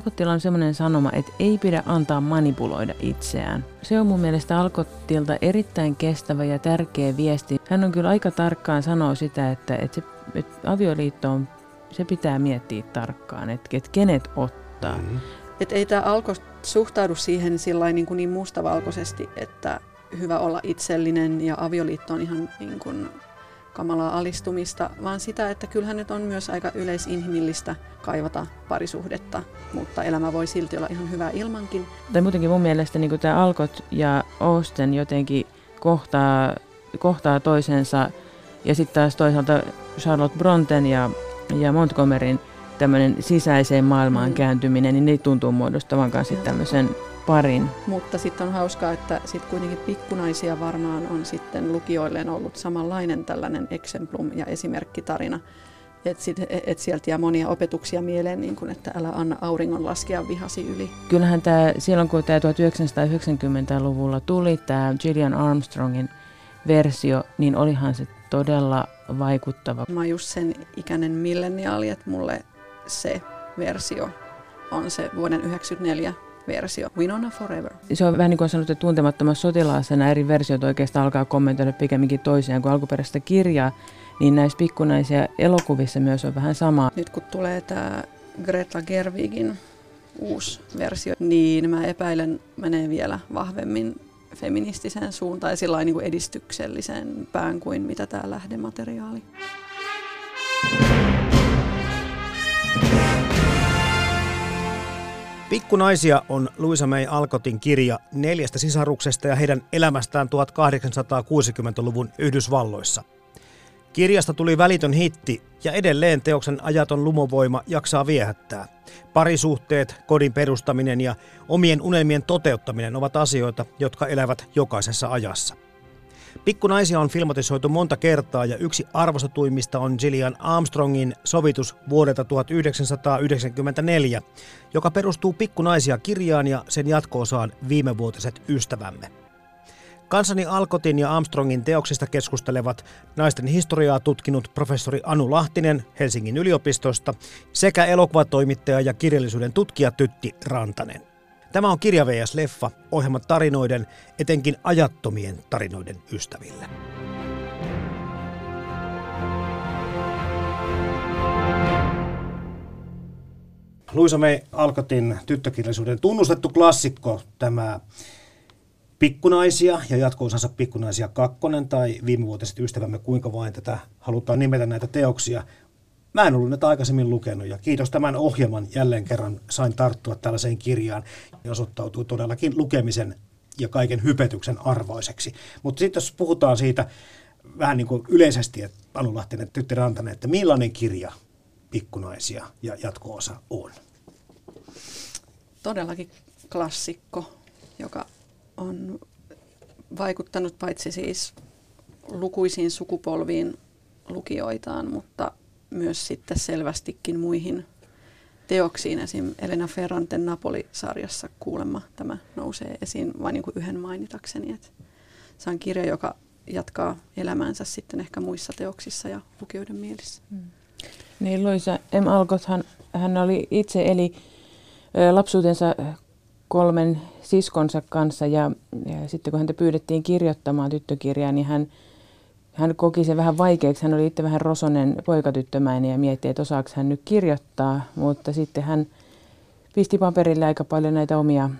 Alkottilla on semmoinen sanoma, että ei pidä antaa manipuloida itseään. Se on mun mielestä Alkottilta erittäin kestävä ja tärkeä viesti. Hän on kyllä aika tarkkaan sanoa sitä, että, että, se, että avioliitto on, se pitää miettiä tarkkaan, että, että kenet ottaa. Mm-hmm. Että ei tämä Alko suhtaudu siihen niin, kuin niin mustavalkoisesti, että hyvä olla itsellinen ja avioliitto on ihan niin kuin kamalaa alistumista, vaan sitä, että kyllähän nyt on myös aika yleisinhimillistä kaivata parisuhdetta, mutta elämä voi silti olla ihan hyvä ilmankin. Tai muutenkin mun mielestä niin tämä Alkot ja Osten jotenkin kohtaa, kohtaa toisensa ja sitten taas toisaalta Charlotte Bronten ja, ja Montgomeryn tämmöinen sisäiseen maailmaan mm. kääntyminen, niin ne tuntuu muodostavan kanssa tämmöisen parin. Mutta sitten on hauskaa, että sitten kuitenkin pikkunaisia varmaan on sitten lukijoilleen ollut samanlainen tällainen exemplum ja esimerkkitarina. Että et sieltä jää monia opetuksia mieleen, niin kuin, että älä anna auringon laskea vihasi yli. Kyllähän tämä, silloin kun tämä 1990-luvulla tuli tämä Gillian Armstrongin versio, niin olihan se todella vaikuttava. Mä oon just sen ikäinen milleniaali, että mulle se versio on se vuoden 1994 versio, Winona Forever. Se on vähän niin kuin sanottu, että tuntemattomassa sotilaassa nämä eri versiot oikeastaan alkaa kommentoida pikemminkin toisiaan kuin alkuperäistä kirjaa, niin näissä pikkunaisia elokuvissa myös on vähän sama. Nyt kun tulee tämä Greta Gerwigin uusi versio, niin mä epäilen menee vielä vahvemmin feministiseen suuntaan ja sillä niin edistykselliseen pään kuin mitä tämä lähdemateriaali. Pikkunaisia on Luisa May Alcotin kirja neljästä sisaruksesta ja heidän elämästään 1860-luvun Yhdysvalloissa. Kirjasta tuli välitön hitti ja edelleen teoksen ajaton lumovoima jaksaa viehättää. Parisuhteet, kodin perustaminen ja omien unelmien toteuttaminen ovat asioita, jotka elävät jokaisessa ajassa. Pikkunaisia on filmatisoitu monta kertaa ja yksi arvostetuimmista on Gillian Armstrongin sovitus vuodelta 1994, joka perustuu Pikkunaisia kirjaan ja sen jatkoosaan viimevuotiset ystävämme. Kansani Alkotin ja Armstrongin teoksista keskustelevat naisten historiaa tutkinut professori Anu Lahtinen Helsingin yliopistosta sekä elokuvatoimittaja ja kirjallisuuden tutkija Tytti Rantanen. Tämä on Kirja VS Leffa, ohjelma tarinoiden, etenkin ajattomien tarinoiden ystäville. Luisa May Alkotin tyttökirjallisuuden tunnustettu klassikko, tämä Pikkunaisia ja jatko-osansa Pikkunaisia kakkonen tai viimevuotiset ystävämme, kuinka vain tätä halutaan nimetä näitä teoksia, Mä en ollut näitä aikaisemmin lukenut ja kiitos tämän ohjelman jälleen kerran sain tarttua tällaiseen kirjaan ja osoittautui todellakin lukemisen ja kaiken hypetyksen arvoiseksi. Mutta sitten jos puhutaan siitä vähän niin kuin yleisesti, että Anu Lahtinen, Tytti Rantanen, että millainen kirja Pikkunaisia ja jatko-osa on? Todellakin klassikko, joka on vaikuttanut paitsi siis lukuisiin sukupolviin lukijoitaan, mutta myös sitten selvästikin muihin teoksiin. Esim. Elena Ferranten Napoli-sarjassa kuulemma tämä nousee esiin vain niin yhden mainitakseni. Että se on kirja, joka jatkaa elämäänsä sitten ehkä muissa teoksissa ja lukijoiden mielissä. Mm. Niin Loisa M. Algot, hän, hän oli itse eli lapsuutensa kolmen siskonsa kanssa ja, ja sitten kun häntä pyydettiin kirjoittamaan tyttökirjaa, niin hän hän koki sen vähän vaikeaksi. Hän oli itse vähän rosonen poikatyttömäinen ja mietti, että osaako hän nyt kirjoittaa, mutta sitten hän pisti paperille aika paljon näitä omia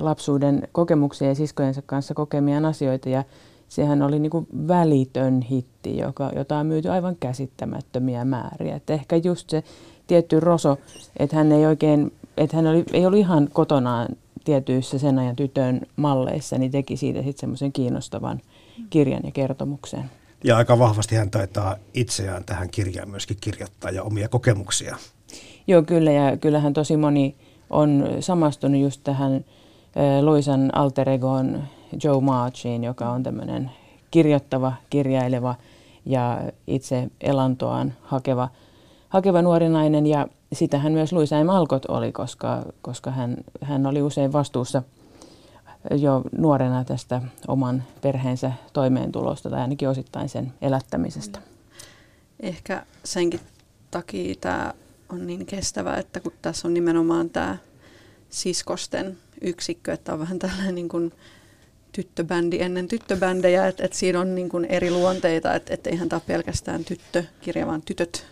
lapsuuden kokemuksia ja siskojensa kanssa kokemiaan asioita ja sehän oli niin kuin välitön hitti, joka, jota on myyty aivan käsittämättömiä määriä. Et ehkä just se tietty Roso, että hän ei oikein, että hän oli, ei ollut ihan kotonaan tietyissä sen ajan tytön malleissa, niin teki siitä sitten semmoisen kiinnostavan kirjan ja kertomuksen. Ja aika vahvasti hän taitaa itseään tähän kirjaan myöskin kirjoittaa ja omia kokemuksia. Joo, kyllä. Ja kyllähän tosi moni on samastunut just tähän Luisan alter egoon Joe Marchiin, joka on tämmöinen kirjoittava, kirjaileva ja itse elantoaan hakeva, hakeva nuori nainen. Ja sitähän myös Luisa M. Alcott oli, koska, koska hän, hän oli usein vastuussa jo nuorena tästä oman perheensä toimeentulosta tai ainakin osittain sen elättämisestä. Ehkä senkin takia tämä on niin kestävä, että kun tässä on nimenomaan tämä siskosten yksikkö, että on vähän tällainen niin kuin tyttöbändi ennen tyttöbändejä, että, että siinä on niin kuin eri luonteita, että, että eihän tämä ole pelkästään tyttökirja, vaan tytöt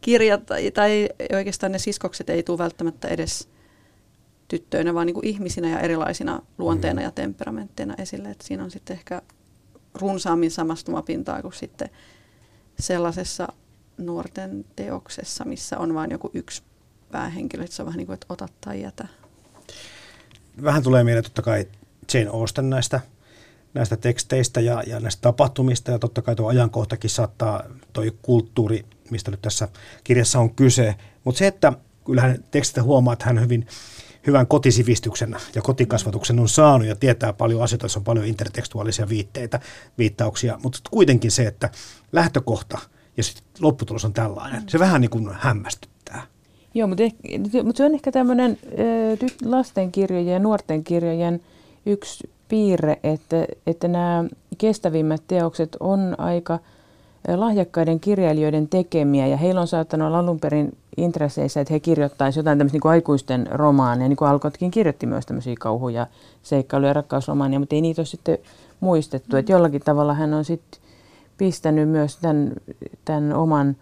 kirjat, tai, tai oikeastaan ne siskokset ei tule välttämättä edes tyttöinä, vaan niin kuin ihmisinä ja erilaisina luonteina ja temperamentteina esille. Että siinä on sitten ehkä runsaammin samastumapintaa kuin sitten sellaisessa nuorten teoksessa, missä on vain joku yksi päähenkilö, että se on vähän niin kuin, että ota tai jätä. Vähän tulee mieleen totta kai Jane Austen näistä, näistä teksteistä ja, ja näistä tapahtumista, ja totta kai tuo ajankohtakin saattaa, tuo kulttuuri, mistä nyt tässä kirjassa on kyse, mutta se, että kyllähän tekstistä huomaa, että hän hyvin hyvän kotisivistyksen ja kotikasvatuksen on saanut ja tietää paljon asioita, on paljon intertekstuaalisia viitteitä, viittauksia, mutta kuitenkin se, että lähtökohta ja sitten lopputulos on tällainen, se vähän niin kuin hämmästyttää. Joo, mutta, ehkä, mutta se on ehkä tämmöinen lastenkirjojen ja nuorten kirjojen yksi piirre, että, että nämä kestävimmät teokset on aika lahjakkaiden kirjailijoiden tekemiä ja heillä on saattanut olla alun perin intresseissä, että he kirjoittaisivat jotain tämmöistä niin aikuisten romaaneja, niin kuin Alkotkin kirjoitti myös tämmöisiä kauhuja, seikkailuja ja rakkausromaaneja, mutta ei niitä ole sitten muistettu. Mm. Että jollakin tavalla hän on sitten pistänyt myös tämän, tämän oman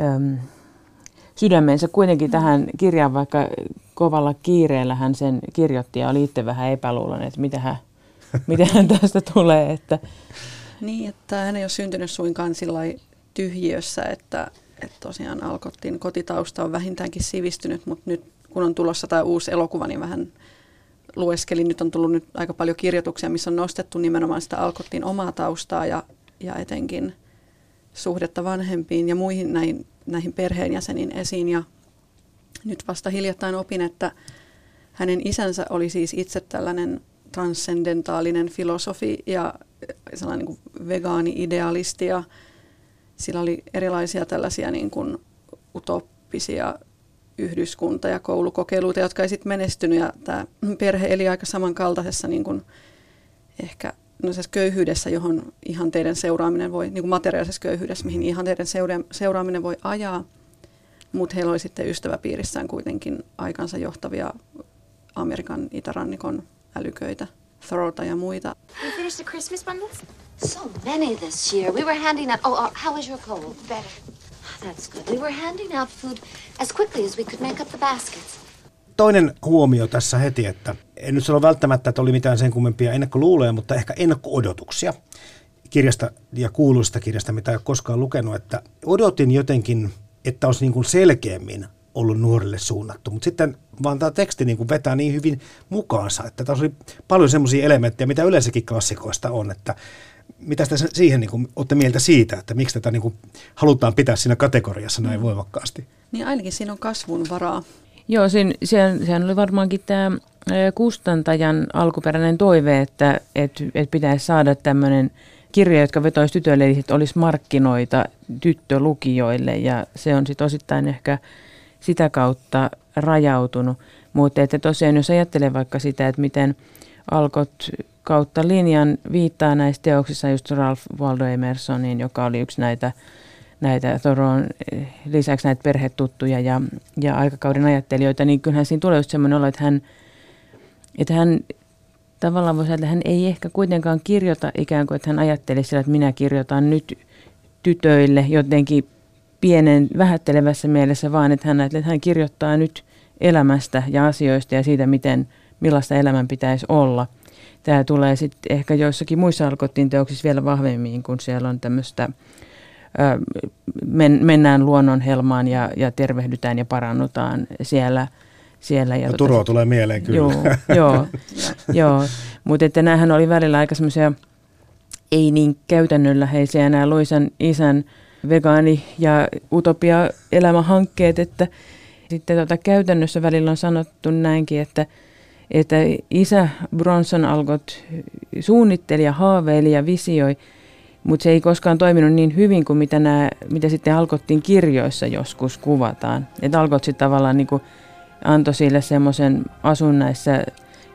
äm, sydämensä kuitenkin tähän kirjaan, vaikka kovalla kiireellä hän sen kirjoitti ja oli itse vähän epäluuloinen, että mitä hän, mitä hän tästä tulee. Että. Niin, että hän ei ole syntynyt suinkaan sillä tyhjiössä, että, että tosiaan Alkottin kotitausta on vähintäänkin sivistynyt, mutta nyt kun on tulossa tämä uusi elokuva, niin vähän lueskelin. Nyt on tullut nyt aika paljon kirjoituksia, missä on nostettu nimenomaan sitä Alkottin omaa taustaa ja, ja etenkin suhdetta vanhempiin ja muihin näihin, näihin perheenjäseniin esiin. Ja nyt vasta hiljattain opin, että hänen isänsä oli siis itse tällainen transcendentaalinen filosofi ja sellainen niin vegaani-idealisti ja sillä oli erilaisia tällaisia niin kuin utoppisia yhdyskunta- ja koulukokeiluita, jotka ei sitten menestynyt. Ja tämä perhe eli aika samankaltaisessa niin kuin ehkä no köyhyydessä, johon ihan teidän seuraaminen voi, niin kuin materiaalisessa köyhyydessä, mihin ihan teidän seuraaminen voi ajaa. Mutta heillä oli sitten ystäväpiirissään kuitenkin aikansa johtavia Amerikan itärannikon älyköitä, Thorota ja muita. You finished the Christmas bundles? So many this year. We were handing out. Oh, how was your cold? Better. That's good. We were handing out food as quickly as we could make up the baskets. Toinen huomio tässä heti, että en nyt sano välttämättä, että oli mitään sen kummempia ennakkoluuloja, mutta ehkä ennakko-odotuksia kirjasta ja kuuluista kirjasta, mitä ei ole koskaan lukenut, että odotin jotenkin, että olisi niin kuin selkeämmin ollut nuorille suunnattu. Mutta sitten vaan tämä teksti niin kuin vetää niin hyvin mukaansa, että tässä oli paljon semmoisia elementtejä, mitä yleensäkin klassikoista on, että mitä te siihen niin kuin, olette mieltä siitä, että miksi tätä niin kuin, halutaan pitää siinä kategoriassa näin mm. voimakkaasti? Niin ainakin siinä on kasvun varaa. Joo, siinä, sehän, sehän oli varmaankin tämä kustantajan alkuperäinen toive, että et, et pitäisi saada tämmöinen kirja, jotka vetoisi tytöille, eli olisi markkinoita tyttölukijoille, ja se on sitten osittain ehkä sitä kautta rajautunut. Mutta että tosiaan, jos ajattelee vaikka sitä, että miten Alkot kautta linjan viittaa näissä teoksissa just Ralph Waldo Emersonin, joka oli yksi näitä, näitä Thoron lisäksi näitä perhetuttuja ja, ja aikakauden ajattelijoita, niin kyllähän siinä tulee just semmoinen olo, että hän, että hän tavallaan voisi että hän ei ehkä kuitenkaan kirjoita ikään kuin, että hän ajattelee sillä, että minä kirjoitan nyt tytöille jotenkin pienen vähättelevässä mielessä, vaan että hän, että hän kirjoittaa nyt elämästä ja asioista ja siitä, miten, millaista elämän pitäisi olla. tämä tulee sitten ehkä joissakin muissa Alcottin teoksissa vielä vahvemmin, kun siellä on tämmöistä men, mennään luonnon helmaan ja, ja tervehdytään ja parannutaan siellä. siellä ja no, tota, Turo tulee mieleen kyllä. Joo, joo, joo. mutta että näähän oli välillä aika semmoisia ei niin käytännönläheisiä nämä Loisan isän vegaani- ja utopia-elämähankkeet, että sitten tota käytännössä välillä on sanottu näinkin, että, että isä Bronson Algot suunnitteli ja haaveili ja visioi, mutta se ei koskaan toiminut niin hyvin kuin mitä, nämä, mitä sitten Alkottin kirjoissa joskus kuvataan. Että Alkot sitten tavallaan niin kuin antoi sille semmoisen asun näissä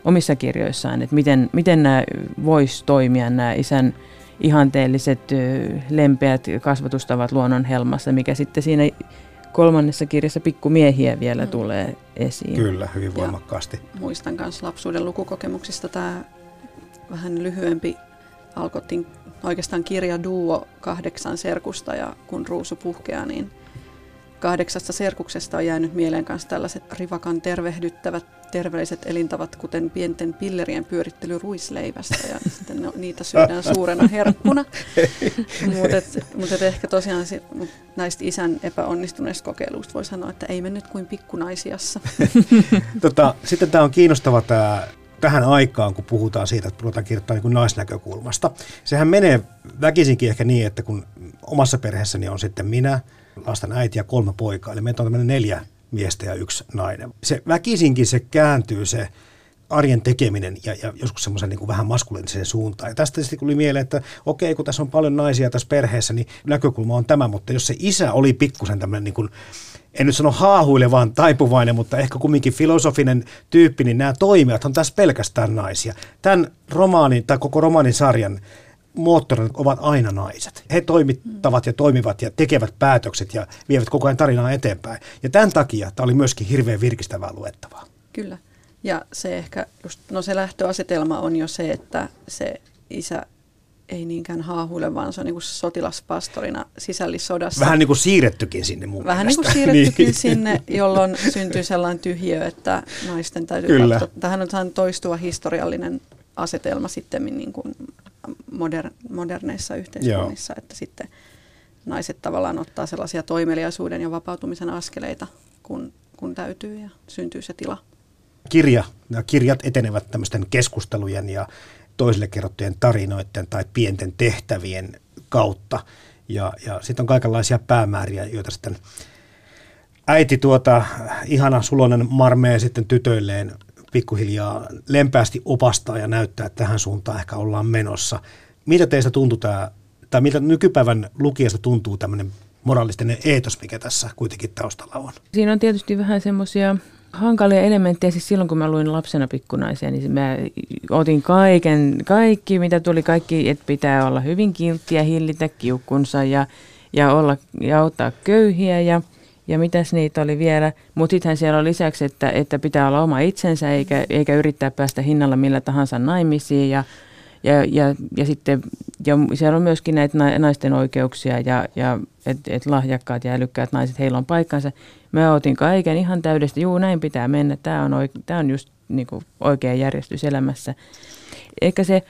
omissa kirjoissaan, että miten, miten nämä voisi toimia nämä isän ihanteelliset lempeät kasvatustavat luonnon helmassa, mikä sitten siinä kolmannessa kirjassa pikkumiehiä vielä mm. tulee esiin. Kyllä, hyvin voimakkaasti. Ja muistan myös lapsuuden lukukokemuksista tämä vähän lyhyempi Alkottin oikeastaan kirja Duo kahdeksan serkusta ja kun ruusu puhkeaa, niin kahdeksasta serkuksesta on jäänyt mieleen myös tällaiset rivakan tervehdyttävät terveelliset elintavat, kuten pienten pillerien pyörittely ruisleivästä ja sitten ne, niitä syödään suurena herkkuna. Mutta mut ehkä tosiaan se, näistä isän epäonnistuneista kokeiluista voi sanoa, että ei mennyt kuin pikkunaisiassa. tota, sitten tämä on kiinnostava tämä tähän aikaan, kun puhutaan siitä, että puhutaan kirjoittaa niin naisnäkökulmasta. Sehän menee väkisinkin ehkä niin, että kun omassa perheessäni on sitten minä, lasten äiti ja kolme poikaa, eli meitä on tämmöinen neljä miestä ja yksi nainen. Se väkisinkin se kääntyy se arjen tekeminen ja, ja joskus semmoisen niin vähän maskuliiniseen suuntaan. Ja tästä sitten tuli mieleen, että okei, kun tässä on paljon naisia tässä perheessä, niin näkökulma on tämä, mutta jos se isä oli pikkusen tämmöinen niin kuin, en nyt sano haahuile, vaan taipuvainen, mutta ehkä kumminkin filosofinen tyyppi, niin nämä toimijat on tässä pelkästään naisia. Tämän romaanin tai koko romaanin sarjan moottorit ovat aina naiset. He toimittavat ja toimivat ja tekevät päätökset ja vievät koko ajan tarinaa eteenpäin. Ja tämän takia tämä oli myöskin hirveän virkistävää luettavaa. Kyllä. Ja se ehkä, just, no se lähtöasetelma on jo se, että se isä ei niinkään haahuile, vaan se on niin kuin sotilaspastorina sisällissodassa. Vähän niin kuin siirrettykin sinne mun Vähän niin kuin siirrettykin niin. sinne, jolloin syntyy sellainen tyhjiö, että naisten täytyy Kyllä. katsoa. Tähän on toistuva historiallinen asetelma sitten niin kuin moder, moderneissa yhteiskunnissa, Joo. että sitten naiset tavallaan ottaa sellaisia toimeliaisuuden ja vapautumisen askeleita, kun, kun täytyy ja syntyy se tila. Kirja, ja kirjat etenevät tämmöisten keskustelujen ja toisille kerrottujen tarinoiden tai pienten tehtävien kautta. Ja, ja sitten on kaikenlaisia päämääriä, joita sitten äiti tuota, ihana sulonen marmee sitten tytöilleen pikkuhiljaa lempäästi opastaa ja näyttää, että tähän suuntaan ehkä ollaan menossa. Mitä teistä tuntuu tämä, tai miltä nykypäivän lukijasta tuntuu tämmöinen moraalistinen eetos, mikä tässä kuitenkin taustalla on? Siinä on tietysti vähän semmoisia hankalia elementtejä. Siis silloin, kun mä luin lapsena pikkunaisia, niin mä otin kaiken, kaikki, mitä tuli, kaikki, että pitää olla hyvin kilttiä, hillitä kiukkunsa ja, ja, olla, ja auttaa köyhiä ja – ja mitäs niitä oli vielä. Mutta sittenhän siellä on lisäksi, että, että pitää olla oma itsensä eikä, eikä yrittää päästä hinnalla millä tahansa naimisiin. Ja, ja, ja, ja sitten ja siellä on myöskin näitä naisten oikeuksia ja, ja että et lahjakkaat ja älykkäät naiset, heillä on paikkansa. Mä otin kaiken ihan täydestä, juu näin pitää mennä, tämä on, oike- on just niin kuin oikea järjestys elämässä. Ehkä se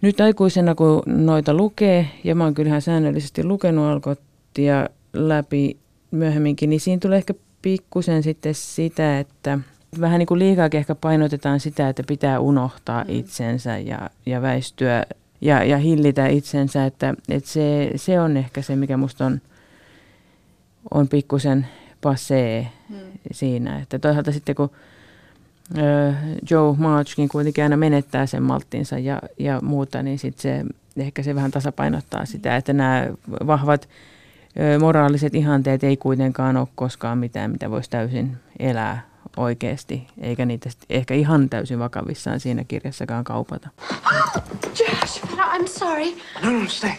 nyt aikuisena, kun noita lukee, ja mä oon kyllähän säännöllisesti lukenut Alkottia läpi, myöhemminkin, niin siinä tulee ehkä pikkusen sitten sitä, että vähän niin kuin liikaakin ehkä painotetaan sitä, että pitää unohtaa mm. itsensä ja, ja väistyä ja, ja hillitä itsensä, että, että se, se on ehkä se, mikä musta on, on pikkusen passee mm. siinä. Että toisaalta sitten kun Joe Marchkin kuitenkin aina menettää sen malttinsa ja, ja muuta, niin sitten se, ehkä se vähän tasapainottaa sitä, että nämä vahvat moraaliset ihanteet ei kuitenkaan ole koskaan mitään, mitä voisi täysin elää oikeasti, eikä niitä ehkä ihan täysin vakavissaan siinä kirjassakaan kaupata. Josh, I'm sorry. No, no, stay.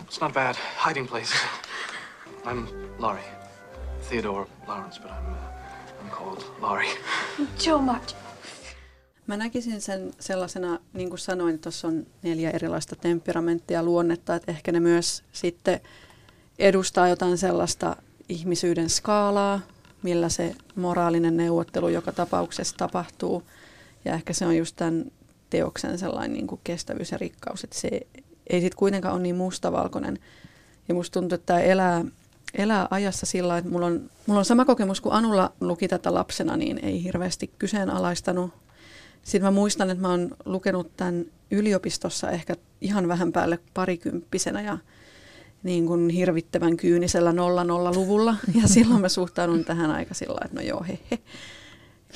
It's not bad. Hiding place. I'm Laurie. Theodore Lawrence, but I'm, uh, I'm called Laurie. Joe March. Mä näkisin sen sellaisena, niin kuin sanoin, että tuossa on neljä erilaista temperamenttia ja luonnetta, että ehkä ne myös sitten edustaa jotain sellaista ihmisyyden skaalaa, millä se moraalinen neuvottelu joka tapauksessa tapahtuu. Ja ehkä se on just tämän teoksen sellainen niin kuin kestävyys ja rikkaus, että se ei sitten kuitenkaan ole niin mustavalkoinen. Ja musta tuntuu, että tämä elää, elää ajassa sillä että mulla on, mulla on sama kokemus kuin Anulla luki tätä lapsena, niin ei hirveästi kyseenalaistanut. Sitten mä muistan, että mä oon lukenut tämän yliopistossa ehkä ihan vähän päälle parikymppisenä ja niin kuin hirvittävän kyynisellä 00-luvulla. Ja silloin mä suhtaudun tähän aika sillä että no joo, he, he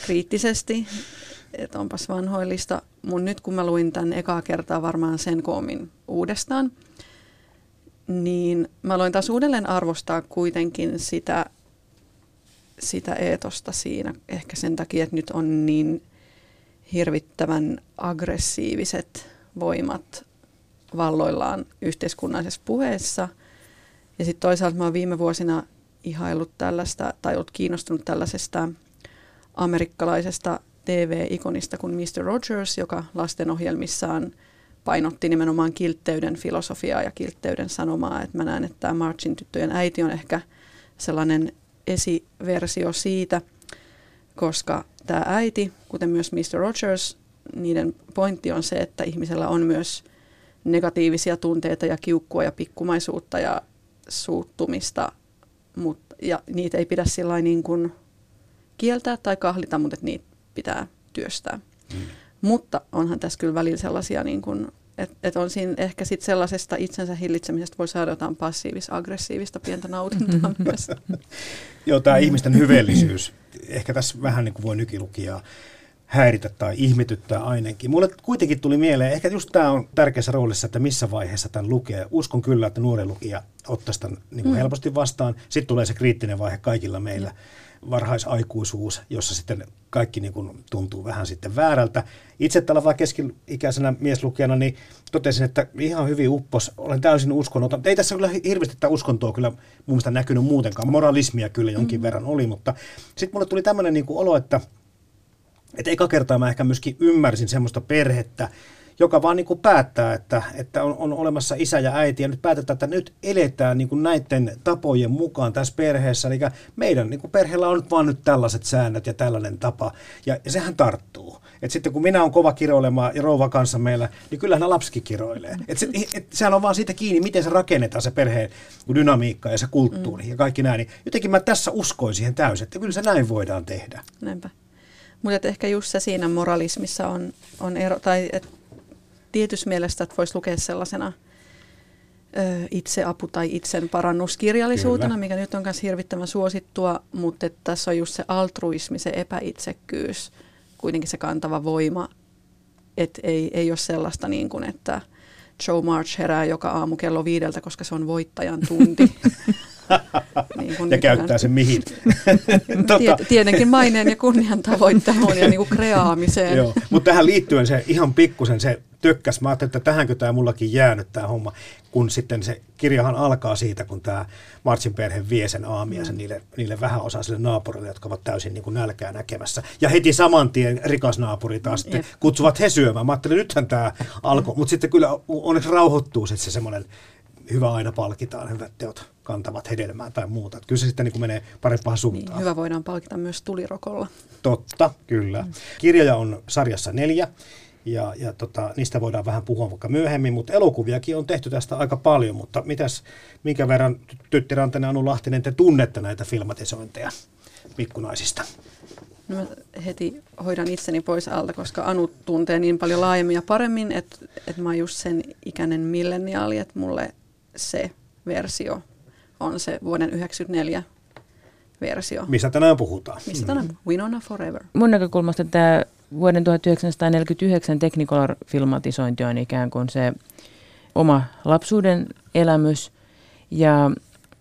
kriittisesti, että onpas vanhoillista. Mun nyt kun mä luin tämän ekaa kertaa varmaan sen koomin uudestaan, niin mä aloin taas uudelleen arvostaa kuitenkin sitä, sitä eetosta siinä. Ehkä sen takia, että nyt on niin hirvittävän aggressiiviset voimat valloillaan yhteiskunnallisessa puheessa. Ja sitten toisaalta mä oon viime vuosina ihaillut tällaista, tai ollut kiinnostunut tällaisesta amerikkalaisesta TV-ikonista kuin Mr. Rogers, joka lastenohjelmissaan painotti nimenomaan kiltteyden filosofiaa ja kiltteyden sanomaa. Että mä näen, että tämä Marchin tyttöjen äiti on ehkä sellainen esiversio siitä, koska tämä äiti, kuten myös Mr. Rogers, niiden pointti on se, että ihmisellä on myös negatiivisia tunteita ja kiukkua ja pikkumaisuutta ja suuttumista, mutta, ja niitä ei pidä sillä niin kuin kieltää tai kahlita, mutta niitä pitää työstää. Mm. Mutta onhan tässä kyllä välillä sellaisia, niin kuin, että et on siinä ehkä sit sellaisesta itsensä hillitsemisestä voi saada jotain passiivis-aggressiivista pientä nautintoa myös. Joo, tämä ihmisten hyveellisyys. Ehkä tässä vähän niin kuin voi nykilukijaa häiritä tai ihmetyttää ainakin. Mulle kuitenkin tuli mieleen, ehkä just tämä on tärkeässä roolissa, että missä vaiheessa tämän lukee. Uskon kyllä, että nuori lukija ottaisi tämän niin kuin mm. helposti vastaan. Sitten tulee se kriittinen vaihe kaikilla meillä. Mm varhaisaikuisuus, jossa sitten kaikki niin kuin tuntuu vähän sitten väärältä. Itse tällä vaan keski-ikäisenä mieslukijana niin totesin, että ihan hyvin uppos, olen täysin uskonnoton. Ei tässä kyllä hirveästi tätä uskontoa kyllä mun mielestä näkynyt muutenkaan. Moralismia kyllä jonkin mm-hmm. verran oli, mutta sitten mulle tuli tämmöinen niin kuin olo, että, että eka kertaa mä ehkä myöskin ymmärsin semmoista perhettä, joka vaan niin kuin päättää, että, että on, on olemassa isä ja äiti ja nyt päätetään, että nyt eletään niin kuin näiden tapojen mukaan tässä perheessä. Eli meidän niin kuin perheellä on nyt vaan nyt tällaiset säännöt ja tällainen tapa ja, ja sehän tarttuu. Et sitten kun minä olen kova kiroilemaan ja rouva kanssa meillä, niin kyllähän lapsikin kiroilee. Et se, et, sehän on vaan siitä kiinni, miten se rakennetaan se perheen dynamiikka ja se kulttuuri mm. ja kaikki näin. Niin jotenkin mä tässä uskoin siihen täysin, että kyllä se näin voidaan tehdä. Näinpä. Mutta ehkä just se siinä moralismissa on, on ero, tai että tietyssä mielessä, että voisi lukea sellaisena ö, itseapu- tai itsen parannuskirjallisuutena, Kyllä. mikä nyt on myös hirvittävän suosittua, mutta että tässä on just se altruismi, se epäitsekkyys, kuitenkin se kantava voima, että ei, ei ole sellaista niin kuin, että Joe March herää joka aamu kello viideltä, koska se on voittajan tunti. niin kuin ja käyttää sen mihin. tota. Tietenkin maineen ja kunnian tavoitteluun ja niin kuin kreaamiseen. Joo, mutta tähän liittyen se ihan pikkusen se tökkäs. Mä ajattelin, että tähänkö tämä mullakin jäänyt tämä homma, kun sitten se kirjahan alkaa siitä, kun tämä Martsin perhe vie sen aamiaisen mm. niille, niille vähäosaisille naapurille, jotka ovat täysin niin kuin nälkää näkemässä. Ja heti saman tien rikas naapuri taas sitten Jep. kutsuvat he syömään. Mä ajattelin, nythän tämä alkoi, mutta sitten kyllä onneksi rauhoittuu sitten se semmoinen hyvä aina palkitaan, hyvät teot kantavat hedelmää tai muuta. Että kyllä se sitten niin kuin menee parempaan suuntaan. Niin, hyvä voidaan palkita myös tulirokolla. Totta, kyllä. Mm. Kirjoja on sarjassa neljä ja, ja tota, niistä voidaan vähän puhua vaikka myöhemmin, mutta elokuviakin on tehty tästä aika paljon, mutta mitäs, minkä verran Tytti Rantanen Anu Lahtinen te tunnette näitä filmatisointeja pikkunaisista? No mä heti hoidan itseni pois alta, koska Anu tuntee niin paljon laajemmin ja paremmin, että, että mä oon just sen ikäinen milleniaali, että mulle se versio on se vuoden 1994 versio. Mistä tänään puhutaan? Mistä tänään puhutaan? Winona Forever. Mun näkökulmasta tämä vuoden 1949 Technicolor-filmatisointi on ikään kuin se oma lapsuuden elämys. Ja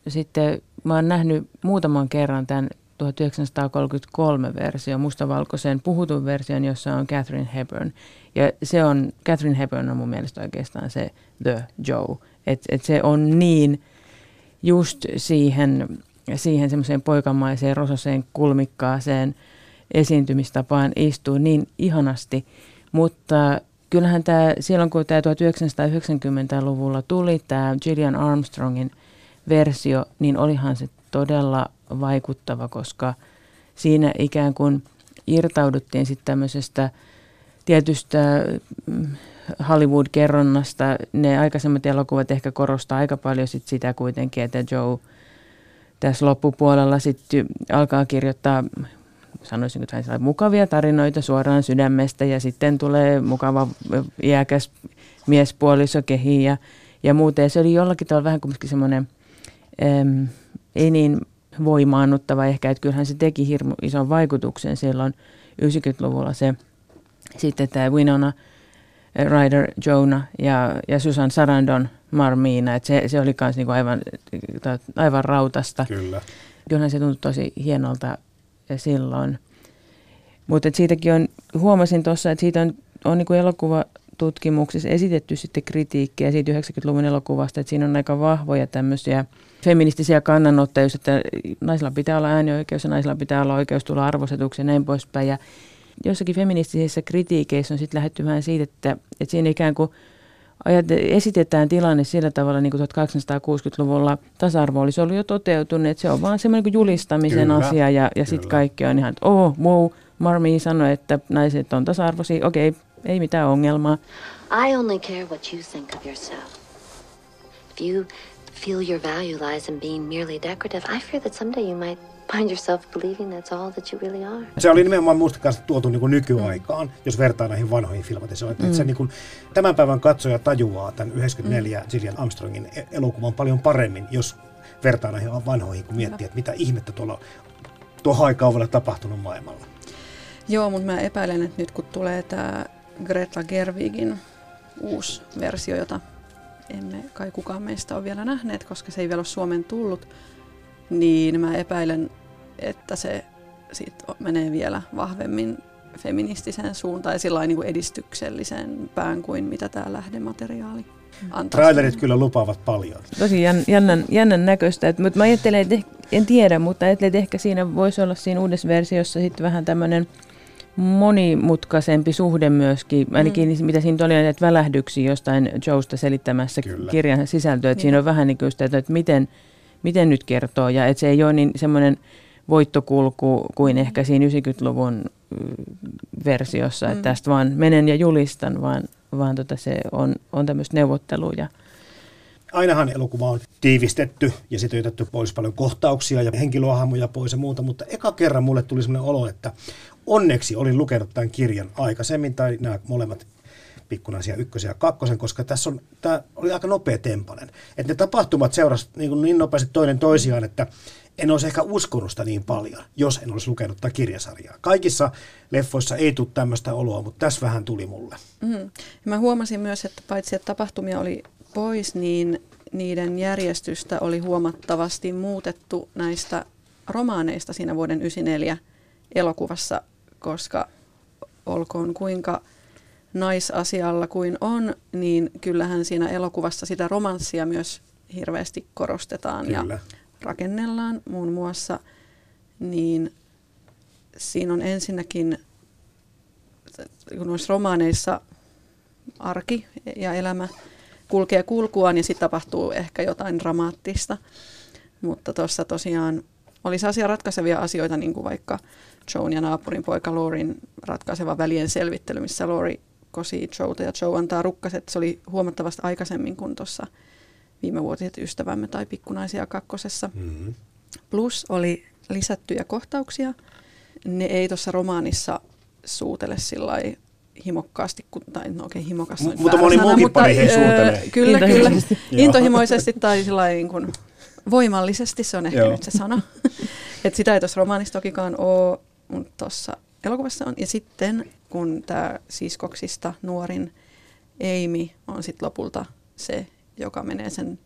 sitten mä oon nähnyt muutaman kerran tämän 1933 versio, mustavalkoisen puhutun version, jossa on Catherine Hepburn. Ja se on, Catherine Hepburn on mun mielestä oikeastaan se The Joe. Että et se on niin just siihen, siihen semmoiseen poikamaiseen, rososeen, kulmikkaaseen esiintymistapaan istuu niin ihanasti. Mutta kyllähän tämä, silloin kun tämä 1990-luvulla tuli tämä Gillian Armstrongin versio, niin olihan se todella vaikuttava, koska siinä ikään kuin irtauduttiin sitten tämmöisestä tietystä mm, Hollywood-kerronnasta. Ne aikaisemmat elokuvat ehkä korostaa aika paljon sit sitä kuitenkin, että Joe tässä loppupuolella sitten alkaa kirjoittaa sanoisin, että mukavia tarinoita suoraan sydämestä ja sitten tulee mukava iäkäs miespuoliso kehiin ja, ja muuten. se oli jollakin tavalla vähän kumminkin semmoinen, ei niin voimaannuttava ehkä, että kyllähän se teki hirmu ison vaikutuksen silloin 90-luvulla se sitten tämä Winona Ryder Jonah ja, ja Susan Sarandon Marmiina, että se, se oli myös niinku aivan, aivan rautasta. Kyllä. Kyllähän se tuntui tosi hienolta silloin. Mutta siitäkin on, huomasin tuossa, että siitä on, on niin elokuvatutkimuksissa esitetty sitten kritiikkiä siitä 90-luvun elokuvasta, että siinä on aika vahvoja tämmöisiä feministisiä kannanottoja, että naisilla pitää olla äänioikeus ja naisilla pitää olla oikeus tulla arvostetuksi ja näin poispäin. Ja jossakin feministisissä kritiikeissä on sitten lähdetty vähän siitä, että, että siinä ikään kuin ajat, esitetään tilanne sillä tavalla, niin kuin 1860-luvulla tasa-arvo olisi ollut jo toteutunut, että se on vaan semmoinen niin julistamisen kyllä, asia ja, ja sitten kaikki on ihan, että oh, wow, Marmi sanoi, että naiset on tasa-arvoisia, okei, okay, ei mitään ongelmaa. I only care what you think of yourself. If you feel your value lies in being merely decorative, I fear that someday you might find yourself believing that's all that you really are. Se oli nimenomaan musta kanssa tuotu niin kuin nykyaikaan, mm. jos vertaa näihin vanhoihin filmeihin. Se on, että mm. se niin kuin, tämän päivän katsoja tajuaa tämän 94 mm. Gillian Armstrongin e- elokuvan paljon paremmin, jos vertaa näihin vanhoihin, kun miettii, että mitä ihmettä tuolla tuohon aikaan on vielä tapahtunut maailmalla. Joo, mutta mä epäilen, että nyt kun tulee tämä Greta Gerwigin uusi versio, jota emme kai kukaan meistä ole vielä nähneet, koska se ei vielä ole Suomen tullut, niin mä epäilen, että se sit menee vielä vahvemmin feministiseen suuntaan ja sillä niin edistyksellisen pään kuin mitä tämä lähdemateriaali antaa. Trailerit kyllä lupaavat paljon. Tosi jännän, jännän näköistä, että, mutta mä ajattelen, että en tiedä, mutta ajattelen, että ehkä siinä voisi olla siinä uudessa versiossa sitten vähän tämmöinen monimutkaisempi suhde myöskin, ainakin mm. mitä siinä oli näitä välähdyksiä jostain Joesta selittämässä Kyllä. kirjan sisältöä, että niin. siinä on vähän niin kuin sitä, että miten, miten nyt kertoo, ja että se ei ole niin semmoinen voittokulku kuin ehkä siinä 90-luvun mm, versiossa, että mm. tästä vaan menen ja julistan, vaan, vaan tota se on, on tämmöistä neuvotteluja. Ainahan elokuva on tiivistetty ja sitten otettu pois paljon kohtauksia ja henkilöhahmoja pois ja muuta, mutta eka kerran mulle tuli sellainen olo, että onneksi olin lukenut tämän kirjan aikaisemmin, tai nämä molemmat pikkunaisia ykkösen ja kakkosen, koska tässä on, tämä oli aika nopea tempanen. Että ne tapahtumat seurasivat niin, niin nopeasti toinen toisiaan, että en olisi ehkä uskonut sitä niin paljon, jos en olisi lukenut tätä kirjasarjaa. Kaikissa leffoissa ei tule tämmöistä oloa, mutta tässä vähän tuli mulle. Mm. Mä huomasin myös, että paitsi että tapahtumia oli pois, niin niiden järjestystä oli huomattavasti muutettu näistä romaaneista siinä vuoden 1994 elokuvassa, koska olkoon kuinka naisasialla kuin on, niin kyllähän siinä elokuvassa sitä romanssia myös hirveästi korostetaan Kyllä. ja rakennellaan muun muassa, niin siinä on ensinnäkin, kun noissa romaaneissa arki ja elämä kulkee kulkuaan ja sitten tapahtuu ehkä jotain dramaattista. Mutta tuossa tosiaan oli sellaisia ratkaisevia asioita, niin kuin vaikka Joan ja naapurin poika Lorin ratkaiseva välien selvittely, missä Lori kosii Joeta ja Joe antaa rukkaset. Se oli huomattavasti aikaisemmin kuin tuossa viimevuotiset ystävämme tai pikkunaisia kakkosessa. Mm-hmm. Plus oli lisättyjä kohtauksia. Ne ei tuossa romaanissa suutele sillä himokkaasti, kun, tai no okei, okay, himokas on Mutta moni muukin mutta, pari suutelee. Kyllä, kyllä. Intohimoisesti tai sillä niin kuin voimallisesti, se on ehkä Joo. nyt se sana. Et sitä ei tuossa romaanissa tokikaan ole, mutta tuossa elokuvassa on. Ja sitten kun tämä siskoksista nuorin Amy on sitten lopulta se, joka menee sen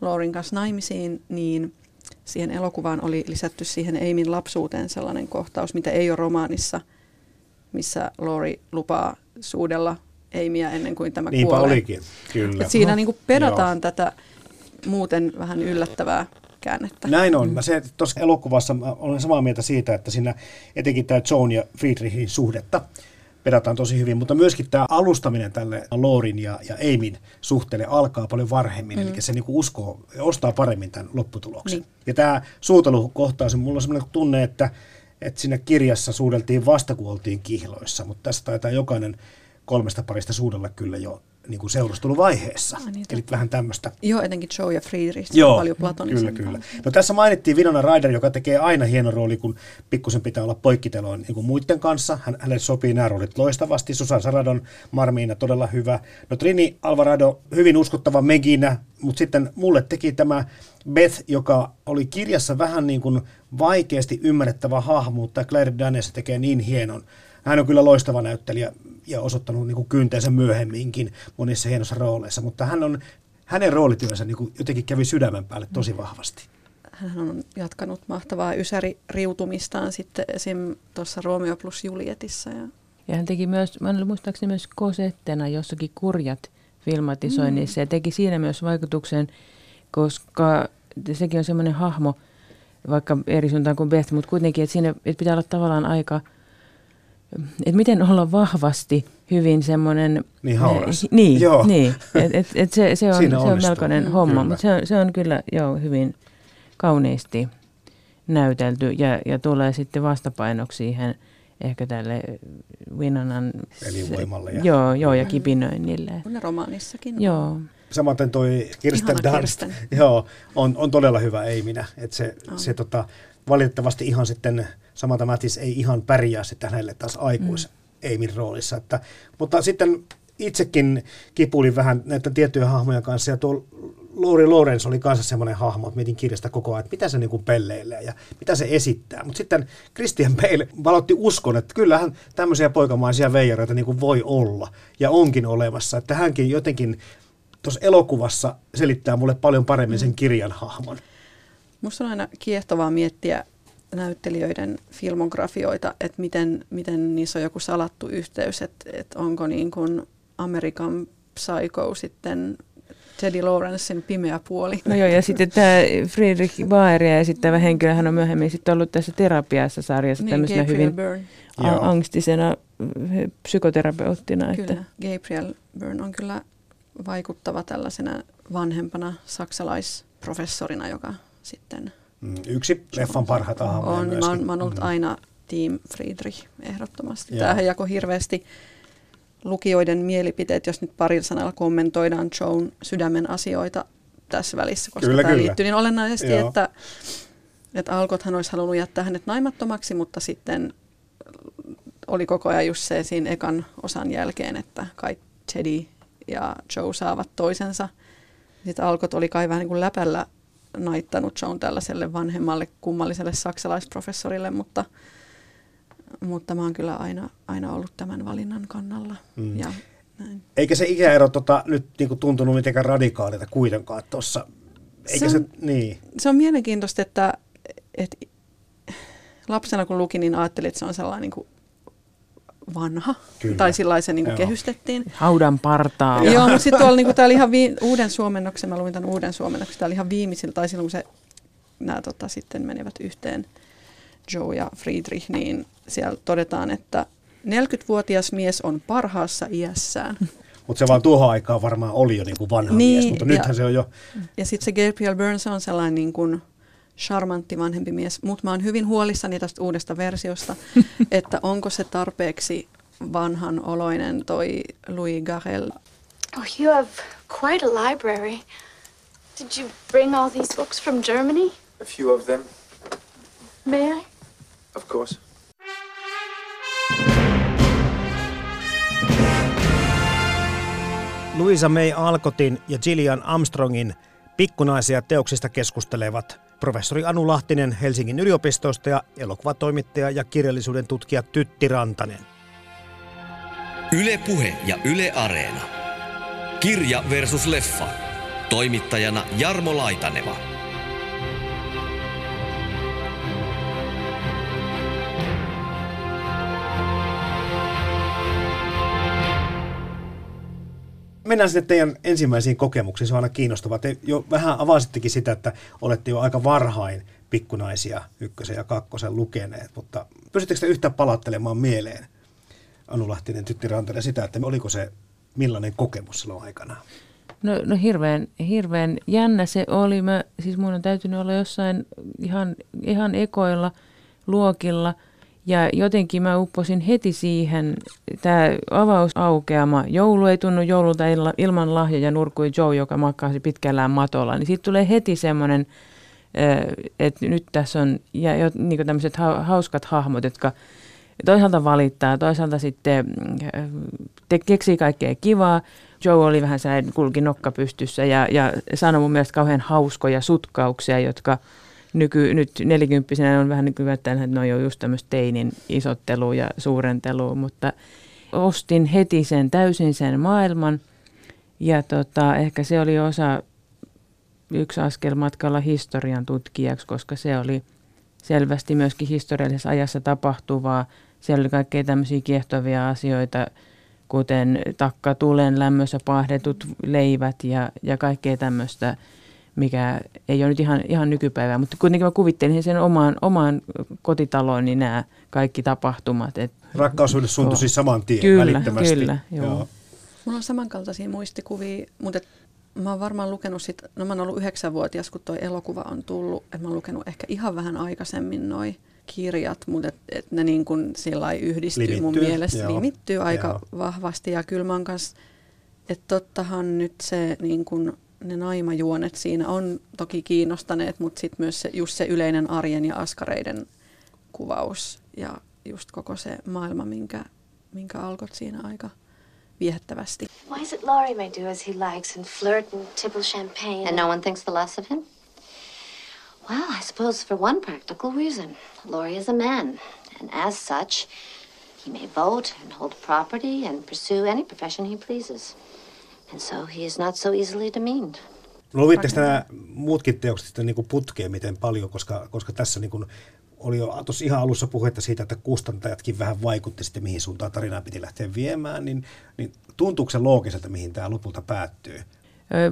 Laurin kanssa naimisiin, niin siihen elokuvaan oli lisätty siihen Amyn lapsuuteen sellainen kohtaus, mitä ei ole romaanissa, missä Lori lupaa suudella Amyä ennen kuin tämä Niinpä kuolee. olikin, kyllä. Et siinä niin kuin pedataan tätä muuten vähän yllättävää käännettä. Näin on. Mä se, tuossa elokuvassa mä olen samaa mieltä siitä, että siinä etenkin tämä Joan ja Friedrichin suhdetta pedataan tosi hyvin, mutta myöskin tämä alustaminen tälle Lorin ja, ja Aimin suhteelle alkaa paljon varhemmin, mm. eli se niinku uskoo ostaa paremmin tämän lopputuloksen. Niin. Ja tämä suutelukohtaus, mulla on sellainen tunne, että että siinä kirjassa suudeltiin vasta kun oltiin kihloissa, mutta tässä taitaa jokainen kolmesta parista suudella kyllä jo niin kuin seurusteluvaiheessa. Ah, niin, Eli vähän tämmöistä. Joo, etenkin Joe ja Friedrich, Joo, paljon platonisempaa. Kyllä, kyllä. No tässä mainittiin Vinona Ryder, joka tekee aina hieno rooli, kun pikkusen pitää olla poikkiteloin niin kuin muiden kanssa. Hän, hänelle sopii nämä roolit loistavasti. Susan Saradon, Marmiina todella hyvä. No Trini Alvarado, hyvin uskottava Meginä, mutta sitten mulle teki tämä Beth, joka oli kirjassa vähän niin kuin vaikeasti ymmärrettävä hahmo, mutta Claire Danes tekee niin hienon. Hän on kyllä loistava näyttelijä ja osoittanut niin kuin kynteensä myöhemminkin monissa hienoissa rooleissa, mutta hän on, hänen roolityönsä niin kuin jotenkin kävi sydämen päälle tosi vahvasti. Hän on jatkanut mahtavaa ysäririutumistaan sitten esim. tuossa Romeo plus Julietissa. Ja... ja hän teki myös, mä olen muistaakseni myös kosettena jossakin kurjat filmatisoinnissa mm. ja teki siinä myös vaikutuksen, koska sekin on semmoinen hahmo, vaikka eri suuntaan kuin Beth, mutta kuitenkin, että siinä että pitää olla tavallaan aika – että miten olla vahvasti hyvin semmoinen... Niin hauras. Eh, niin, joo. niin. Et, et, et se, se, on, se on melkoinen mm, homma, mutta se on, se on kyllä joo, hyvin kauniisti näytelty ja, ja tulee sitten vastapainoksi siihen ehkä tälle Winonan... Elinvoimalle. Ja, joo, joo, ja kipinöinnille. On romaanissakin. Joo. Samaten toi Kirsten Dunst, joo, on, on todella hyvä, ei minä. Et se, oh. se tota, valitettavasti ihan sitten Samata Matis ei ihan pärjää sitten hänelle taas aikuis mm. Eimin roolissa. Että, mutta sitten itsekin kipuilin vähän näitä tiettyjä hahmoja kanssa ja tuo Lauri Lorenz oli kanssa semmoinen hahmo, että mietin kirjasta koko ajan, että mitä se niin pelleilee ja mitä se esittää. Mutta sitten Christian Bale valotti uskon, että kyllähän tämmöisiä poikamaisia veijareita niin voi olla ja onkin olemassa. Että hänkin jotenkin tuossa elokuvassa selittää mulle paljon paremmin sen kirjan hahmon. Musta on aina kiehtovaa miettiä näyttelijöiden filmografioita, että miten, miten niissä on joku salattu yhteys, että, että onko niin kuin American Psycho sitten Teddy Lawrencein pimeä puoli. No joo, ja sitten tämä Friedrich Baeria esittävä henkilö, hän on myöhemmin sitten ollut tässä terapiassa sarjassa niin, tämmöisenä Gabriel hyvin Byrne. angstisena psykoterapeuttina. Kyllä, että. Gabriel Byrne on kyllä vaikuttava tällaisena vanhempana saksalaisprofessorina, joka sitten yksi leffan parhaita hahmoja on, myöskin. Mä oon, mä oon ollut mm. aina Team Friedrich ehdottomasti. Joo. Tämähän jako hirveästi lukijoiden mielipiteet, jos nyt parilla sanalla kommentoidaan Joan sydämen asioita tässä välissä, koska kyllä, tämä kyllä. liittyy niin olennaisesti, Joo. että, että Alkothan olisi halunnut jättää hänet naimattomaksi, mutta sitten oli koko ajan just se siinä ekan osan jälkeen, että kai Teddy ja Joe saavat toisensa. Sitten Alkot oli kai vähän niin kuin läpällä naittanut Joan tällaiselle vanhemmalle kummalliselle saksalaisprofessorille, mutta, mutta mä oon kyllä aina, aina ollut tämän valinnan kannalla. Mm. Ja näin. Eikä se ikäero tota, nyt niinku tuntunut mitenkään radikaalilta kuitenkaan tuossa. Eikä se, on, se, niin. se on mielenkiintoista, että, että lapsena kun lukin, niin ajattelin, että se on sellainen niin kuin vanha, Kyllä. tai sillä se niin kehystettiin. Haudan partaa. Joo, mutta sitten tuolla, niin tämä oli ihan vii, uuden suomennoksen, mä luin tämän uuden suomennoksen, tämä oli ihan viimeisillä, tai silloin kun se, nämä tota, sitten menevät yhteen, Joe ja Friedrich, niin siellä todetaan, että 40-vuotias mies on parhaassa iässään. Mutta se vaan tuohon aikaan varmaan oli jo niin kuin vanha niin, mies, mutta nythän ja, se on jo... Ja sitten se Gabriel Burns on sellainen niin kuin, charmantti vanhempi mies, mutta mä oon hyvin huolissani tästä uudesta versiosta, että onko se tarpeeksi vanhan oloinen toi Louis Garrel. Oh, you have quite a library. Did you bring all these books from Germany? A few of them. May I? Of course. Louisa May Alcotin ja Gillian Armstrongin pikkunaisia teoksista keskustelevat professori Anu Lahtinen Helsingin yliopistosta ja elokuvatoimittaja ja kirjallisuuden tutkija Tytti Rantanen. Yle Puhe ja Yle Areena. Kirja versus leffa. Toimittajana Jarmo Laitaneva. Mennään sitten teidän ensimmäisiin kokemuksiin. Se on aina kiinnostavaa. Te jo vähän avasittekin sitä, että olette jo aika varhain pikkunaisia ykkösen ja kakkosen lukeneet, mutta pystyttekö te yhtään palattelemaan mieleen Anu Lahtinen, Tytti Rantanen, sitä, että oliko se millainen kokemus silloin aikana? No, no hirveän, hirveän jännä se oli. Mä, siis mun on täytynyt olla jossain ihan, ihan ekoilla luokilla – Ja jotenkin mä upposin heti siihen, tämä avausaukeama, joulu ei tunnu joululta ilman lahjoja, nurkui Joe, joka makkaasi pitkällään matolla, niin siitä tulee heti semmoinen, että nyt tässä on ja, jo, niin tämmöiset hauskat hahmot, jotka toisaalta valittaa, toisaalta sitten te, keksii kaikkea kivaa. Joe oli vähän sellainen, kulki nokka pystyssä ja, ja sanoi mun mielestä kauhean hauskoja sutkauksia, jotka nyky, nyt nelikymppisenä on vähän nykyään, että ne on jo just tämmöistä teinin isottelua ja suurentelua, mutta ostin heti sen täysin sen maailman ja tota, ehkä se oli osa yksi askel matkalla historian tutkijaksi, koska se oli selvästi myöskin historiallisessa ajassa tapahtuvaa. Siellä oli kaikkea tämmöisiä kiehtovia asioita, kuten takka tulen lämmössä pahdetut leivät ja, ja kaikkea tämmöistä, mikä ei ole nyt ihan, ihan nykypäivää, mutta kuitenkin mä kuvittelin sen omaan, omaan kotitaloon niin nämä kaikki tapahtumat. Et, Rakkaussuhde suuntui siis saman tien kyllä, välittömästi. Kyllä, joo. joo. Mulla on samankaltaisia muistikuvia, mutta mä oon varmaan lukenut sit, no mä oon ollut yhdeksänvuotias, kun toi elokuva on tullut, että mä oon lukenut ehkä ihan vähän aikaisemmin noi kirjat, mutta et, et ne niin kuin sillä yhdistyy limittyy, mun mielestä, joo. limittyy aika joo. vahvasti ja kyllä mä oon kanssa, että tottahan nyt se niin kuin, ne naimajuonet siinä on toki kiinnostaneet, mutta sitten myös se, just se yleinen arjen ja askareiden kuvaus ja just koko se maailma, minkä, minkä alkot siinä aika – viehättävästi. Why is it Laurie may do as he likes and flirt and tipple champagne? And no one thinks the less of him? Well, I suppose for one practical reason. Laurie is a man, and as such, he may vote and hold property and pursue any profession he pleases. And so he is not so easily demeaned. Luvitteko nämä muutkin teokset sitten niin putkeen miten paljon, koska, koska tässä niin kuin oli jo tuossa ihan alussa puhetta siitä, että kustantajatkin vähän vaikutti sitten, mihin suuntaan tarinaa piti lähteä viemään, niin, niin tuntuuko se loogiselta, mihin tämä lopulta päättyy?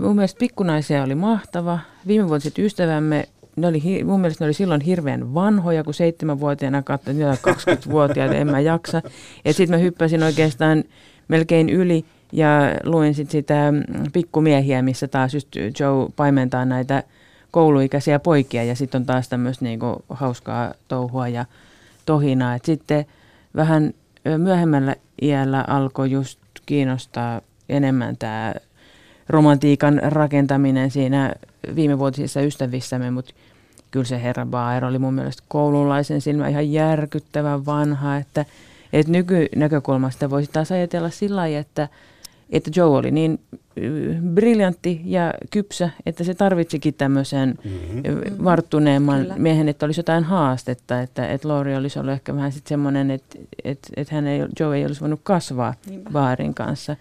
Mun mielestä Pikkunaisia oli mahtava. Viime vuotiset ystävämme, ne oli, mun mielestä ne oli silloin hirveän vanhoja, kun seitsemänvuotiaana katsoin, niitä 20-vuotiaita, en mä jaksa. Ja sitten mä hyppäsin oikeastaan melkein yli ja luin sit sitä mm, pikkumiehiä, missä taas just Joe paimentaa näitä kouluikäisiä poikia ja sitten on taas tämmöistä niinku hauskaa touhua ja tohinaa. Et sitten vähän myöhemmällä iällä alkoi just kiinnostaa enemmän tämä romantiikan rakentaminen siinä viimevuotisissa ystävissämme, mutta kyllä se herra Baer oli mun mielestä koululaisen silmä ihan järkyttävän vanha, että, että nykynäkökulmasta voisi taas ajatella sillä lailla, että – että Joe oli niin briljantti ja kypsä, että se tarvitsikin tämmöisen mm-hmm. varttuneemman Kyllä. miehen, että olisi jotain haastetta, että, että Lori olisi ollut ehkä vähän sitten semmoinen, että, että, että hän ei, Joe ei olisi voinut kasvaa Baarin kanssa.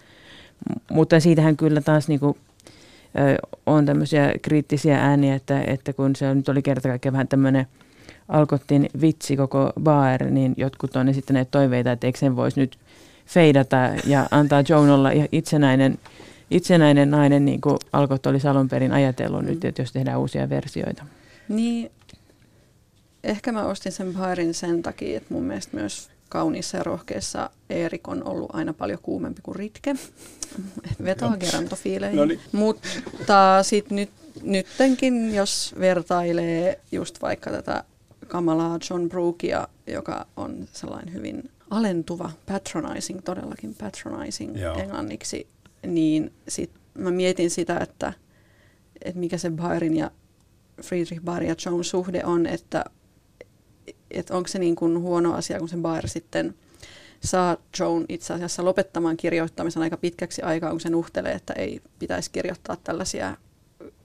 Mutta siitähän kyllä taas niinku, on tämmöisiä kriittisiä ääniä, että, että kun se nyt oli kerta kaikkiaan vähän tämmöinen alkottiin vitsi koko Baer, niin jotkut on esittäneet toiveita, että eikö sen voisi nyt – feidata ja antaa Joan olla itsenäinen, itsenäinen nainen, niin kuin Alkot olisi alun perin ajatellut mm. nyt, että jos tehdään uusia versioita. Niin, ehkä mä ostin sen Bairin sen takia, että mun mielestä myös kauniissa ja rohkeassa Erik on ollut aina paljon kuumempi kuin Ritke. Vetoa gerantofiileihin. No niin. Mutta sitten nyt, nyttenkin, jos vertailee just vaikka tätä kamalaa John Brookea, joka on sellainen hyvin alentuva, patronizing, todellakin patronizing Joo. englanniksi, niin sit mä mietin sitä, että, että mikä se Bairin ja Friedrich Baer ja Joan suhde on, että, että onko se niin kuin huono asia, kun se Baer sitten saa Joan itse asiassa lopettamaan kirjoittamisen aika pitkäksi aikaa, kun se nuhtelee, että ei pitäisi kirjoittaa tällaisia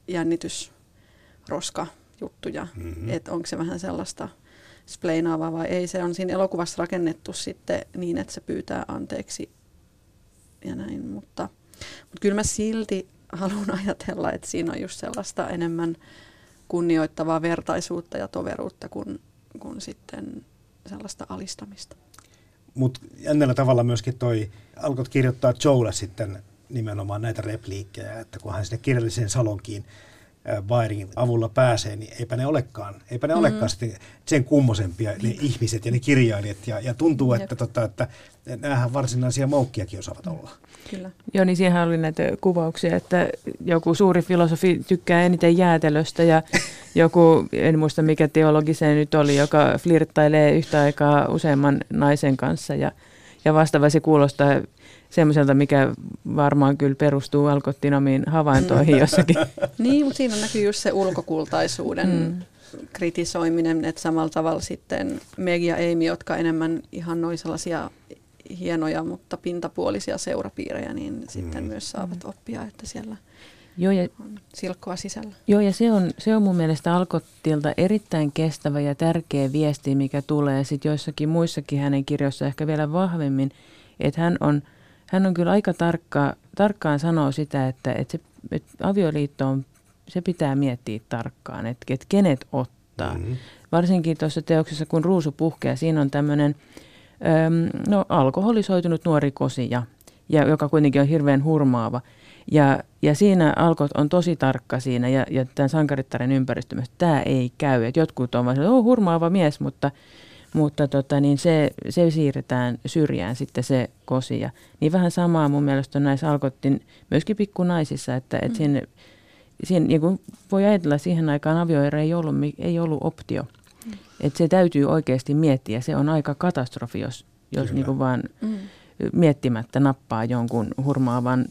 jännitysroska-juttuja. Mm-hmm. Että onko se vähän sellaista spleinaava vai ei. Se on siinä elokuvassa rakennettu sitten niin, että se pyytää anteeksi ja näin, mutta, mutta kyllä mä silti haluan ajatella, että siinä on just sellaista enemmän kunnioittavaa vertaisuutta ja toveruutta kuin, kuin sitten sellaista alistamista. Mutta jännällä tavalla myöskin toi, alkot kirjoittaa Joelle sitten nimenomaan näitä repliikkejä, että kun hän sinne kirjalliseen salonkiin Bairin avulla pääsee, niin eipä ne olekaan, eipä ne mm. olekaan sitten sen kummosempia ne ihmiset ja ne kirjailijat. Ja, ja tuntuu, että, tota, että näähän varsinaisia moukkiakin osaavat olla. Kyllä. Joo, niin siihen oli näitä kuvauksia, että joku suuri filosofi tykkää eniten jäätelöstä ja joku, en muista mikä teologi se nyt oli, joka flirttailee yhtä aikaa useamman naisen kanssa ja, ja vastaava se kuulostaa semmoiselta, mikä varmaan kyllä perustuu alkottinomiin havaintoihin jossakin. niin, mutta siinä näkyy just se ulkokultaisuuden mm. kritisoiminen, että samalla tavalla sitten Meg ja Amy, jotka enemmän ihan noin sellaisia hienoja, mutta pintapuolisia seurapiirejä, niin sitten mm. myös saavat oppia, että siellä Joo, ja, on silkkoa sisällä. Joo, ja se on, se on mun mielestä Alkottilta erittäin kestävä ja tärkeä viesti, mikä tulee sitten joissakin muissakin hänen kirjoissa ehkä vielä vahvemmin, että hän on, hän on kyllä aika tarkka, tarkkaan sanoa sitä, että, että, se, että avioliitto on, se pitää miettiä tarkkaan, että, että kenet ottaa. Mm-hmm. Varsinkin tuossa teoksessa, kun ruusu puhkeaa, siinä on tämmöinen no, alkoholisoitunut nuori kosija, ja, joka kuitenkin on hirveän hurmaava. Ja, ja siinä Alkot on tosi tarkka siinä ja, ja tämän sankarittaren ympäristö että tämä ei käy. Et jotkut on vain oh, hurmaava mies, mutta, mutta tota, niin se, se siirretään syrjään sitten se kosia. Niin vähän samaa mun mielestä on näissä Alkottin myöskin pikkunaisissa, että, että mm. siinä, siinä niin kuin voi ajatella siihen aikaan avioero ei ollut, ei ollut optio. Mm. Että se täytyy oikeasti miettiä. Se on aika katastrofi, jos, jos niin kuin vaan mm. miettimättä nappaa jonkun hurmaavan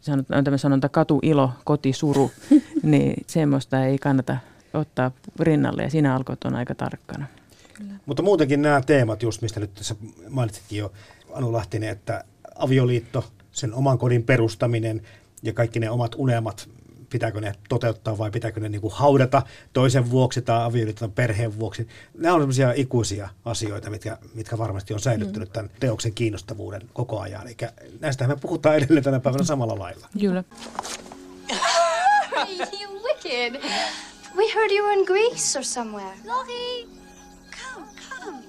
sanot, on tämä sanonta katuilo, kotisuru, niin semmoista ei kannata ottaa rinnalle ja siinä alkot on aika tarkkana. Kyllä. Mutta muutenkin nämä teemat, just mistä nyt tässä mainitsitkin jo Anu Lahtinen, että avioliitto, sen oman kodin perustaminen ja kaikki ne omat unelmat, pitääkö ne toteuttaa vai pitääkö ne niin kuin haudata toisen vuoksi tai avioliiton perheen vuoksi. Nämä on sellaisia ikuisia asioita, mitkä, mitkä varmasti on säilyttänyt mm. tämän teoksen kiinnostavuuden koko ajan. Eli näistä me puhutaan edelleen tänä päivänä samalla lailla. Kyllä. you wicked. We heard you were in Greece or somewhere. Lori! Come, come.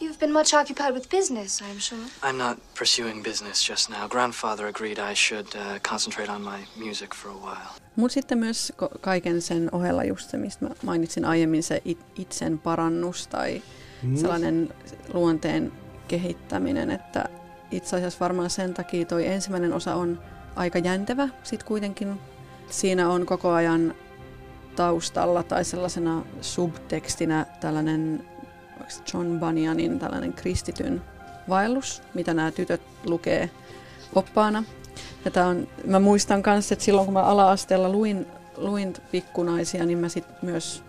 You've been much occupied with business, I'm sure. I'm not pursuing business just now. Grandfather agreed I should uh, concentrate on my music for a while. Mutta sitten myös kaiken sen ohella just se, mistä mä mainitsin aiemmin, se it, itsen parannus tai mm. sellainen luonteen kehittäminen, että itse asiassa varmaan sen takia toi ensimmäinen osa on aika jäntevä sitten kuitenkin. Siinä on koko ajan taustalla tai sellaisena subtekstinä tällainen John Bunyanin tällainen kristityn vaellus, mitä nämä tytöt lukee oppaana. Ja tää on, mä muistan myös, että silloin kun mä ala-asteella luin, luin pikkunaisia, niin mä sitten myös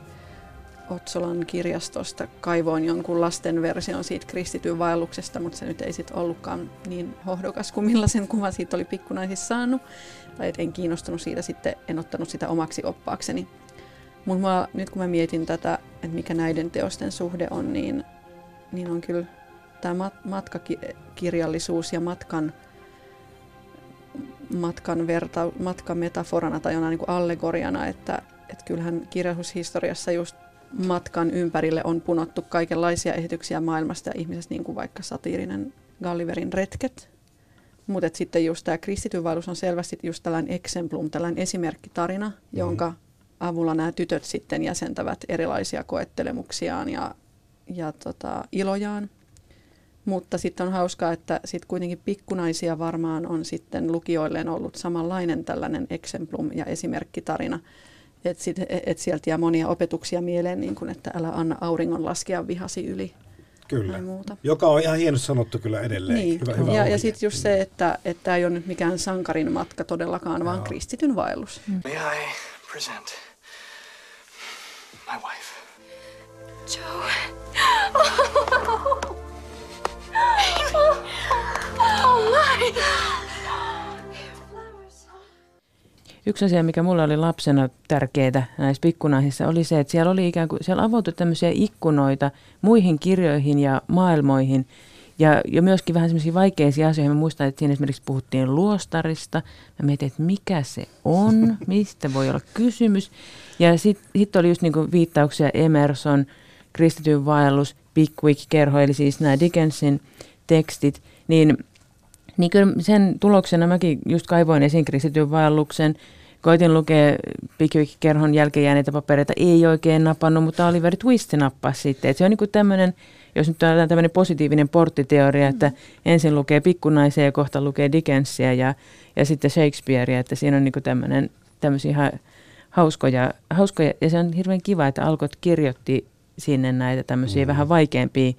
Otsolan kirjastosta kaivoin jonkun lasten version siitä kristityn vaelluksesta, mutta se nyt ei sitten ollutkaan niin hohdokas kuin millaisen kuvan siitä oli pikkunaisissa saanut. Tai en kiinnostunut siitä sitten, en ottanut sitä omaksi oppaakseni. Mutta nyt kun mä mietin tätä, että mikä näiden teosten suhde on, niin, niin on kyllä tämä matkakirjallisuus ja matkan, matkan, verta, matkan metaforana tai jonain niin allegoriana, että, että kyllähän kirjallisuushistoriassa just matkan ympärille on punottu kaikenlaisia esityksiä maailmasta ja ihmisestä, niin kuin vaikka satiirinen Gulliverin retket. Mutta sitten just tämä kristityvaellus on selvästi just tällainen exemplum, tällainen esimerkkitarina, mm-hmm. jonka avulla nämä tytöt sitten jäsentävät erilaisia koettelemuksiaan ja, ja tota, ilojaan. Mutta sitten on hauskaa, että sitten kuitenkin pikkunaisia varmaan on sitten lukijoilleen ollut samanlainen tällainen exemplum ja esimerkkitarina. Että et sieltä jää monia opetuksia mieleen, niin kuin, että älä anna auringon laskea vihasi yli. Kyllä, muuta. joka on ihan hienosti sanottu kyllä edelleen. Niin. Hyvä, hyvä ja, ja sitten just se, että tämä ei ole nyt mikään sankarin matka todellakaan, vaan kristityn vaellus. Mm. May I present my wife. Joe. Oh, oh my. Yksi asia, mikä mulla oli lapsena tärkeää näissä pikkunaisissa, oli se, että siellä oli ikään kuin, siellä avautui tämmöisiä ikkunoita muihin kirjoihin ja maailmoihin. Ja, ja myöskin vähän semmoisia vaikeisia asioita. Mä muistan, että siinä esimerkiksi puhuttiin luostarista. Mä mietin, että mikä se on, mistä voi olla kysymys. Ja sitten sit oli just niinku viittauksia Emerson, kristityn vaellus, Pickwick-kerho, eli siis nämä Dickensin tekstit. Niin, niin kyllä sen tuloksena mäkin just kaivoin esiin kristityn vaelluksen, koitin lukea Pickwick-kerhon jälkeen jääneitä papereita, ei oikein napannut, mutta Oliver Twist nappasi sitten. Et se on niin tämmöinen, jos nyt on tämmöinen positiivinen porttiteoria, että ensin lukee pikkunaisia ja kohta lukee Dickensia ja, ja sitten Shakespearea, että siinä on niin tämmöinen, tämmöisiä ihan hauskoja, hauskoja, ja se on hirveän kiva, että Alkot kirjoitti sinne näitä tämmöisiä mm. vähän vaikeampia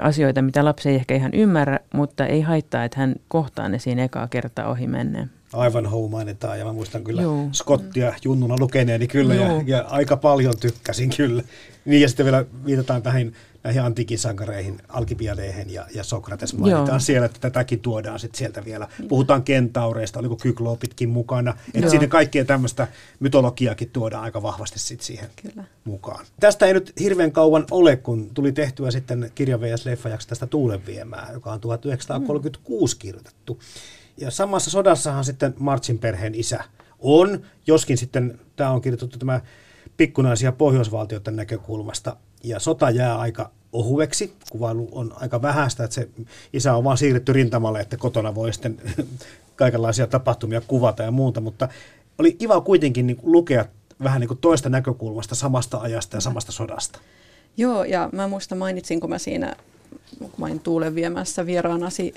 asioita, mitä lapsi ei ehkä ihan ymmärrä, mutta ei haittaa, että hän kohtaa ne siinä ekaa kertaa ohi menneen. Ivanhoe mainitaan ja mä muistan kyllä Joo. Scottia junnuna lukeneeni kyllä ja, ja, aika paljon tykkäsin kyllä. Niin ja sitten vielä viitataan tähän näihin antiikin sankareihin, Alkibiadeihin ja, ja Sokrates mainitaan Joo. siellä, että tätäkin tuodaan sitten sieltä vielä. Puhutaan kentaureista, oliko kykloopitkin mukana. Että siinä kaikkien tämmöistä mytologiakin tuodaan aika vahvasti sitten siihen Kyllä. mukaan. Tästä ei nyt hirveän kauan ole, kun tuli tehtyä sitten kirja vs. leffajaksi tästä Tuulenviemää, joka on 1936 mm. kirjoitettu. Ja samassa sodassahan sitten Martsin perheen isä on, joskin sitten tämä on kirjoitettu tämä pikkunaisia pohjoisvaltioiden näkökulmasta. Ja sota jää aika ohueksi, kuvailu on aika vähäistä, että se isä on vaan siirretty rintamalle, että kotona voi sitten kaikenlaisia tapahtumia kuvata ja muuta, mutta oli kiva kuitenkin niin lukea vähän niin kuin toista näkökulmasta samasta ajasta ja samasta sodasta. Joo, ja mä muista mainitsin, kun mä siinä, kun mä olin tuulen viemässä vieraanasi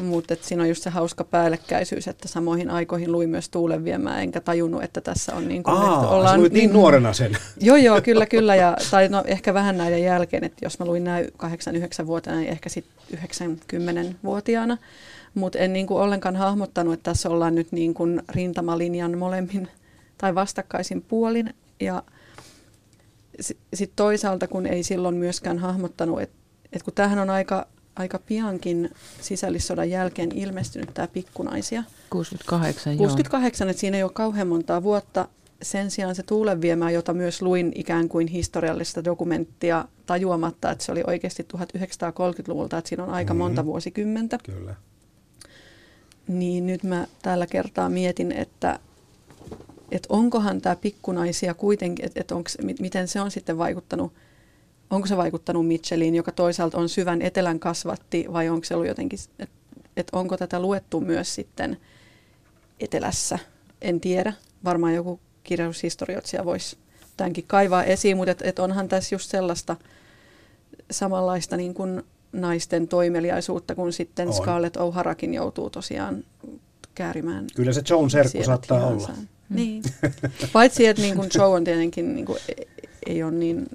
mutta siinä on just se hauska päällekkäisyys, että samoihin aikoihin luin myös Tuulen viemään, enkä tajunnut, että tässä on niin kuin, Aa, ollaan niin, niin nuorena sen. Joo, joo, kyllä, kyllä. Ja, tai no, ehkä vähän näiden jälkeen, että jos mä luin näin 8-9-vuotiaana, niin ehkä sitten 90-vuotiaana. Mutta en niin kuin ollenkaan hahmottanut, että tässä ollaan nyt niin kuin rintamalinjan molemmin tai vastakkaisin puolin. Ja sitten toisaalta, kun ei silloin myöskään hahmottanut, että, että kun tämähän on aika aika piankin sisällissodan jälkeen ilmestynyt tämä Pikkunaisia. 68, 68, että siinä ei ole kauhean montaa vuotta. Sen sijaan se tuulenviemää, jota myös luin ikään kuin historiallista dokumenttia tajuamatta, että se oli oikeasti 1930-luvulta, että siinä on aika mm-hmm. monta vuosikymmentä. Kyllä. Niin nyt mä tällä kertaa mietin, että, että onkohan tämä pikkunaisia kuitenkin, että, että onks, miten se on sitten vaikuttanut – onko se vaikuttanut Mitchelliin, joka toisaalta on syvän etelän kasvatti, vai onko se ollut jotenkin, että et onko tätä luettu myös sitten etelässä? En tiedä. Varmaan joku kirjallisuushistorioitsija voisi tämänkin kaivaa esiin, mutta et, et onhan tässä just sellaista samanlaista niin kuin naisten toimeliaisuutta, kun sitten on. Scarlett O'Harakin joutuu tosiaan käärimään. Kyllä se Joan serkku saattaa olla. Niin. Paitsi, että niin kuin Joe on tietenkin niin kuin, e- ei ole niin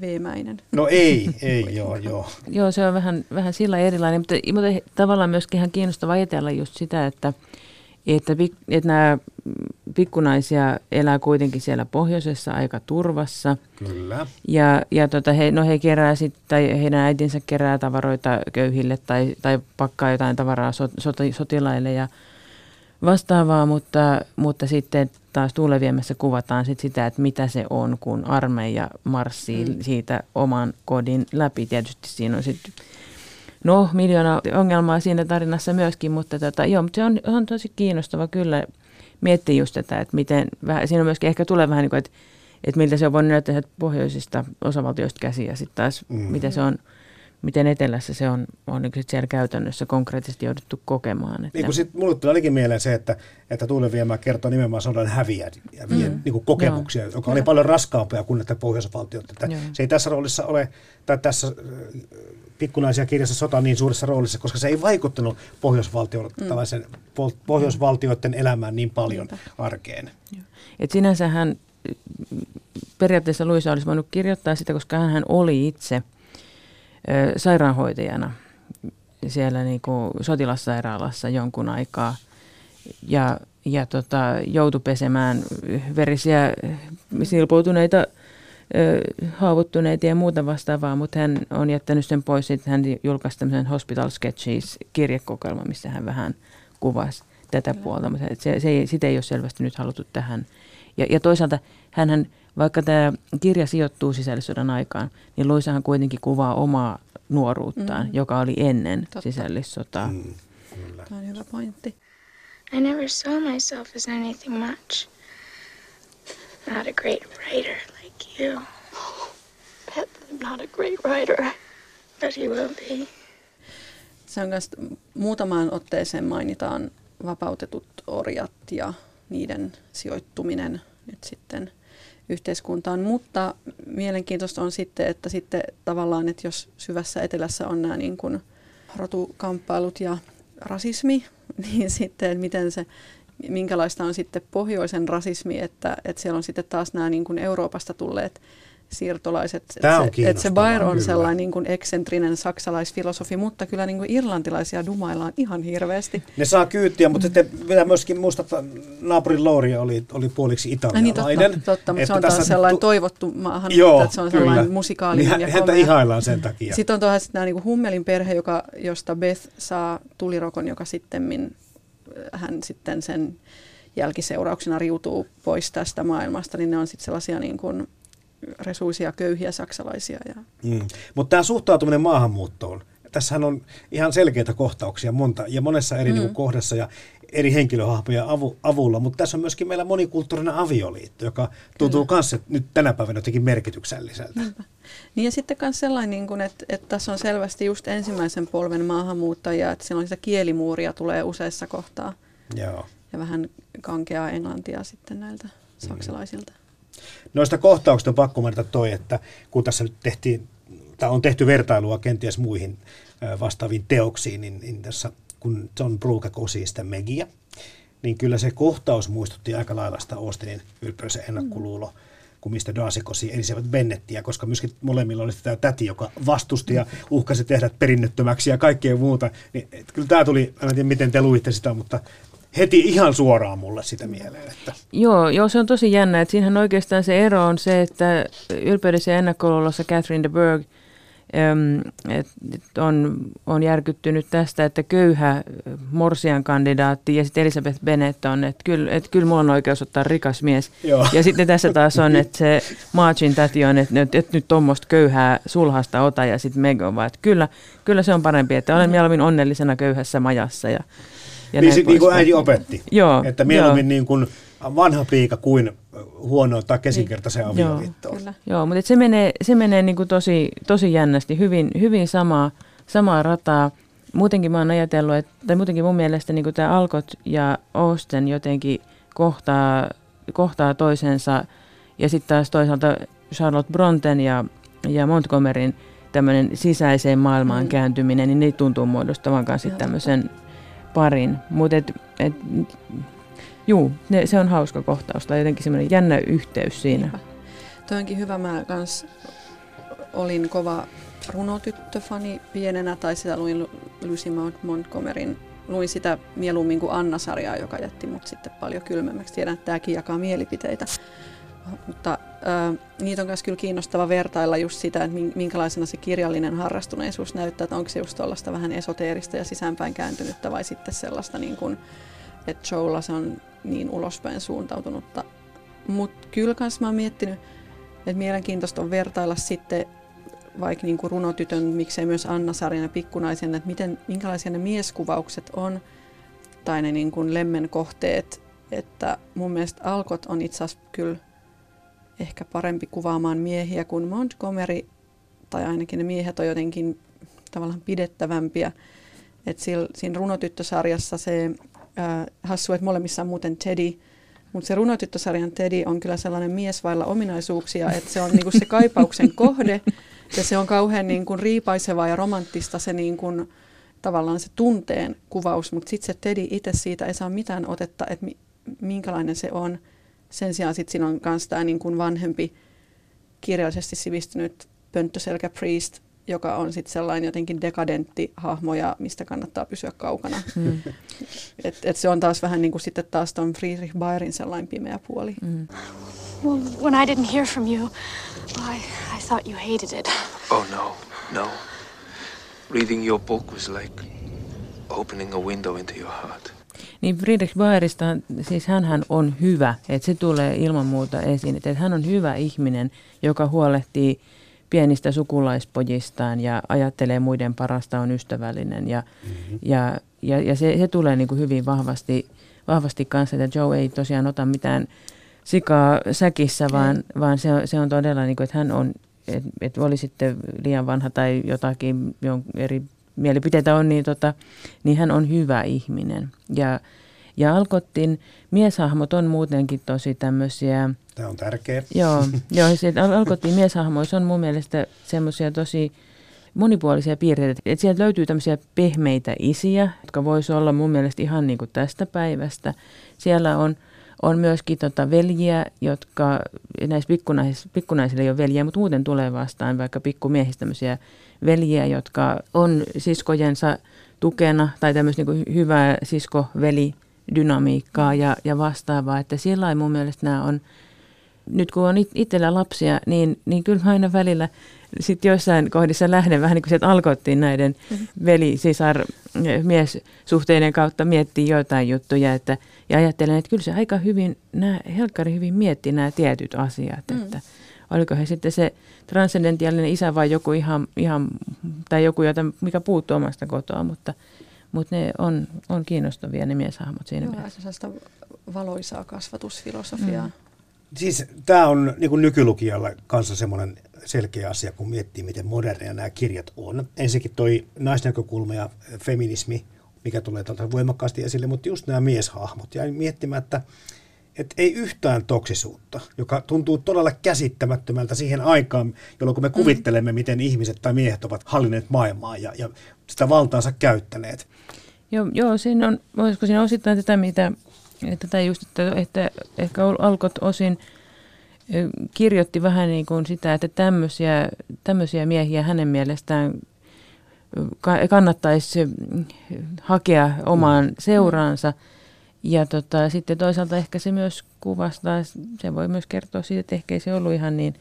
veemäinen. No ei, ei, joo, joo. joo, se on vähän, vähän sillä erilainen, mutta, mutta tavallaan myöskin ihan kiinnostava ajatella just sitä, että, että, että nämä pikkunaisia elää kuitenkin siellä pohjoisessa aika turvassa. Kyllä. Ja, ja tota, he, no he kerää sit, tai heidän äitinsä kerää tavaroita köyhille tai, tai pakkaa jotain tavaraa sot, sot, sotilaille ja vastaavaa, mutta, mutta sitten taas tuuleviemässä kuvataan sit sitä, että mitä se on, kun armeija marssii mm. siitä oman kodin läpi. Tietysti siinä on sitten no, miljoona ongelmaa siinä tarinassa myöskin, mutta, tota, joo, mutta se on, on tosi kiinnostava kyllä miettiä just tätä, että miten, vähän, siinä on myöskin ehkä tulee vähän niin kuin, että, että miltä se on voinut näyttää pohjoisista osavaltioista käsiä ja sitten taas mm. miten se on miten etelässä se on, on niin siellä käytännössä konkreettisesti jouduttu kokemaan. Että... Niin kuin sit, mulle tuli ainakin mieleen se, että, että Tuulenviemä kertoo nimenomaan sodan häviä ja vie, mm. niin kuin kokemuksia, Joo. joka oli paljon raskaampia kuin näitä pohjoisvaltioita. Että se ei tässä roolissa ole, tai tässä äh, pikkunaisia kirjassa sota niin suuressa roolissa, koska se ei vaikuttanut pohjoisvaltioiden, mm. pohjoisvaltioiden elämään niin paljon arkeen. Et sinänsähän periaatteessa Luisa olisi voinut kirjoittaa sitä, koska hän oli itse – sairaanhoitajana siellä niin kuin sotilassairaalassa jonkun aikaa ja, ja tota, joutui pesemään verisiä silpoutuneita haavoittuneita ja muuta vastaavaa, mutta hän on jättänyt sen pois, että hän julkaisi tämmöisen Hospital Sketches kirjekokoelman, missä hän vähän kuvasi tätä puolta, mutta se, se ei, sitä ei ole selvästi nyt haluttu tähän. Ja, ja toisaalta hän vaikka tämä kirja sijoittuu sisällissodan aikaan, niin Luisahan kuitenkin kuvaa omaa nuoruuttaan, mm. joka oli ennen Totta. sisällissotaa. Mm. Tämä on hyvä pointti. I never saw myself as anything much. Not a great writer like you. Pet, I'm not a great writer. But you will be. Se on myös muutamaan otteeseen mainitaan vapautetut orjat ja niiden sijoittuminen nyt sitten yhteiskuntaan. Mutta mielenkiintoista on sitten, että sitten tavallaan, että jos syvässä etelässä on nämä niin kuin rotukamppailut ja rasismi, niin sitten miten se, minkälaista on sitten pohjoisen rasismi, että, että siellä on sitten taas nämä niin kuin Euroopasta tulleet siirtolaiset. Tämä on että se, se Bayer on kyllä. sellainen niin kuin eksentrinen saksalaisfilosofi, mutta kyllä niin kuin irlantilaisia dumaillaan ihan hirveästi. Ne saa kyytiä, mutta sitten pitää myöskin muistaa, että naapurin Lauri oli, oli puoliksi Ai niin, italialainen. totta, totta mutta Että se on taas sellainen tu- toivottu maahan, Joo, että se on kyllä. sellainen musikaalinen Niin ja hän- häntä komea. ihaillaan sen takia. Sitten on tuohon nämä niin Hummelin perhe, joka, josta Beth saa tulirokon, joka sitten hän sitten sen jälkiseurauksena riutuu pois tästä maailmasta, niin ne on sitten sellaisia niin kuin resuisia, köyhiä saksalaisia. Ja... Mm. Mutta tämä suhtautuminen maahanmuuttoon, tässähän on ihan selkeitä kohtauksia monta ja monessa eri mm. kohdassa ja eri henkilöhahmoja avu, avulla, mutta tässä on myöskin meillä monikulttuurinen avioliitto, joka tuntuu myös nyt tänä päivänä jotenkin merkitykselliseltä. Niinpä. Niin ja sitten myös sellainen, niin että, että tässä on selvästi just ensimmäisen polven maahanmuuttajia, että siellä on sitä kielimuuria tulee useissa kohtaa Joo. ja vähän kankeaa englantia sitten näiltä saksalaisilta. Noista kohtauksista on pakko mainita toi, että kun tässä nyt tehtiin, tai on tehty vertailua kenties muihin vastaaviin teoksiin, niin, niin tässä kun John Brooke kosii sitä Megiä, niin kyllä se kohtaus muistutti aika lailla sitä Austinin ylpeys ja ennakkoluulo, kun mistä Darcy kosi Elisabeth Bennettiä, koska myöskin molemmilla oli tämä täti, joka vastusti ja uhkasi tehdä perinnöttömäksi ja kaikkea muuta. Niin, et kyllä tämä tuli, en tiedä miten te luitte sitä, mutta heti ihan suoraan mulle sitä mieleen. Että. Joo, joo, se on tosi jännä. Että siinähän oikeastaan se ero on se, että ylpeydessä ja ennakkoluulossa Catherine de äm, et, on, on järkyttynyt tästä, että köyhä morsian kandidaatti ja sitten Elisabeth Bennet on, että kyllä, et kyllä mulla on oikeus ottaa rikas mies. Joo. Ja sitten tässä taas on, että se Margin täti on, että et, et nyt tuommoista köyhää sulhasta ota ja sitten Meg on vaan, että kyllä, kyllä se on parempi, että olen mieluummin onnellisena köyhässä majassa ja, ja Niin, niin kuin äiti opetti. Joo, Että mieluummin joo. niin kuin vanha piika kuin huono tai kesinkertaisen Joo, avioliittoon. Kyllä. Joo, mutta se menee, se menee niinku tosi, tosi jännästi, hyvin, hyvin samaa, samaa rataa. Muutenkin mä oon ajatellut, että, tai muutenkin mun mielestä niinku tämä Alcott ja Austen jotenkin kohtaa, kohtaa toisensa. Ja sitten taas toisaalta Charlotte Bronten ja, ja Montgomeryn tämmöinen sisäiseen maailmaan Mm. kääntyminen, niin ne tuntuu muodostavan kanssa Joo, tämmöisen parin. Mutta et, et, juu, ne, se on hauska kohtaus tai jotenkin semmoinen jännä yhteys siinä. Toi onkin hyvä. Mä kans olin kova runotyttöfani pienenä, tai sitä luin Lu- Lucy Maud Montgomeryn. Luin sitä mieluummin kuin Anna-sarjaa, joka jätti mut sitten paljon kylmemmäksi. Tiedän, että tämäkin jakaa mielipiteitä. Mutta niitä on myös kyllä kiinnostava vertailla just sitä, että min- minkälaisena se kirjallinen harrastuneisuus näyttää, että onko se just tuollaista vähän esoteerista ja sisäänpäin kääntynyttä vai sitten sellaista, niin kuin, että Joella se on niin ulospäin suuntautunutta. Mutta kyllä kans mä oon miettinyt, että mielenkiintoista on vertailla sitten vaikka niin kuin runotytön, miksei myös Anna-sarjan ja pikkunaisen, että miten, minkälaisia ne mieskuvaukset on tai ne niin kuin lemmenkohteet. Että mun mielestä Alkot on itse asiassa kyllä ehkä parempi kuvaamaan miehiä kuin Montgomery, tai ainakin ne miehet on jotenkin tavallaan pidettävämpiä. Et siinä runotyttösarjassa se äh, hassu, että molemmissa on muuten Teddy, mutta se runotyttösarjan Teddy on kyllä sellainen mies vailla ominaisuuksia, että se on niinku se kaipauksen kohde ja se on kauhean niinku riipaisevaa ja romanttista se niinku, tavallaan se tunteen kuvaus, mutta sitten se Teddy itse siitä ei saa mitään otetta, että mi- minkälainen se on. Sen sijaan sitten siinä on myös tämä niinku vanhempi kirjallisesti sivistynyt pönttöselkä priest, joka on sitten sellainen jotenkin dekadentti hahmo ja mistä kannattaa pysyä kaukana. Mm. Et, et se on taas vähän niin kuin sitten taas ton Friedrich Bayerin sellainen pimeä puoli. Mm. Well, when I didn't hear from you, well, I, I thought you hated it. Oh, no, no. Reading your book was like opening a window into your heart. Niin Friedrich Bayerista, siis hän on hyvä, että se tulee ilman muuta esiin, että hän on hyvä ihminen, joka huolehtii pienistä sukulaispojistaan ja ajattelee muiden parasta, on ystävällinen ja, mm-hmm. ja, ja, ja se, se tulee niin kuin hyvin vahvasti, vahvasti kanssa, että Joe ei tosiaan ota mitään sikaa säkissä, vaan, vaan se, on, se on todella, niin kuin, että hän on, että et oli sitten liian vanha tai jotakin jon, eri mielipiteitä on, niin, tota, niin hän on hyvä ihminen. Ja, Ja Alkottin mieshahmot on muutenkin tosi tämmöisiä... Tämä on tärkeä. Joo, joo se, Alkottin mieshahmoissa on mun mielestä semmoisia tosi monipuolisia piirteitä. Et sieltä löytyy tämmöisiä pehmeitä isiä, jotka voisi olla mun mielestä ihan niin kuin tästä päivästä. Siellä on, on myöskin tota veljiä, jotka näissä pikkunais, pikkunaisilla ei ole veljiä, mutta muuten tulee vastaan vaikka pikkumiehistä tämmöisiä veljiä, jotka on siskojensa tukena tai tämmöistä niin hyvää siskoveli dynamiikkaa ja, ja vastaavaa. Että sillä mun mielestä nämä on, nyt kun on itsellä lapsia, niin, niin kyllä mä aina välillä sitten joissain kohdissa lähden vähän niin kuin sieltä alkoittiin näiden mm-hmm. veli, sisar, miessuhteiden kautta miettiä jotain juttuja. Että, ja ajattelen, että kyllä se aika hyvin, nämä, helkkari hyvin mietti nämä tietyt asiat. Mm. Oliko he sitten se transcendentiaalinen isä vai joku ihan, ihan tai joku, jota, mikä puuttuu omasta kotoa, mutta, mutta ne on, on kiinnostavia ne mieshahmot siinä Joo, mielessä. valoisaa kasvatusfilosofiaa. Mm. Siis tämä on niin kuin nykylukijalle kanssa semmoinen selkeä asia, kun miettii, miten moderneja nämä kirjat on. Ensinnäkin toi naisnäkökulma ja feminismi, mikä tulee tuolta voimakkaasti esille, mutta just nämä mieshahmot. Ja miettimättä, että että ei yhtään toksisuutta, joka tuntuu todella käsittämättömältä siihen aikaan, jolloin kun me mm. kuvittelemme, miten ihmiset tai miehet ovat hallinneet maailmaa ja, ja sitä valtaansa käyttäneet. Joo, joo siinä on, voisiko siinä osittain tätä, mitä, tätä just, että, että ehkä alkot osin kirjoitti vähän niin kuin sitä, että tämmöisiä, tämmöisiä miehiä hänen mielestään kannattaisi hakea omaan mm. seuraansa. Ja tota, sitten toisaalta ehkä se myös kuvastaa, se voi myös kertoa siitä, että ehkä ei se ollut ihan niin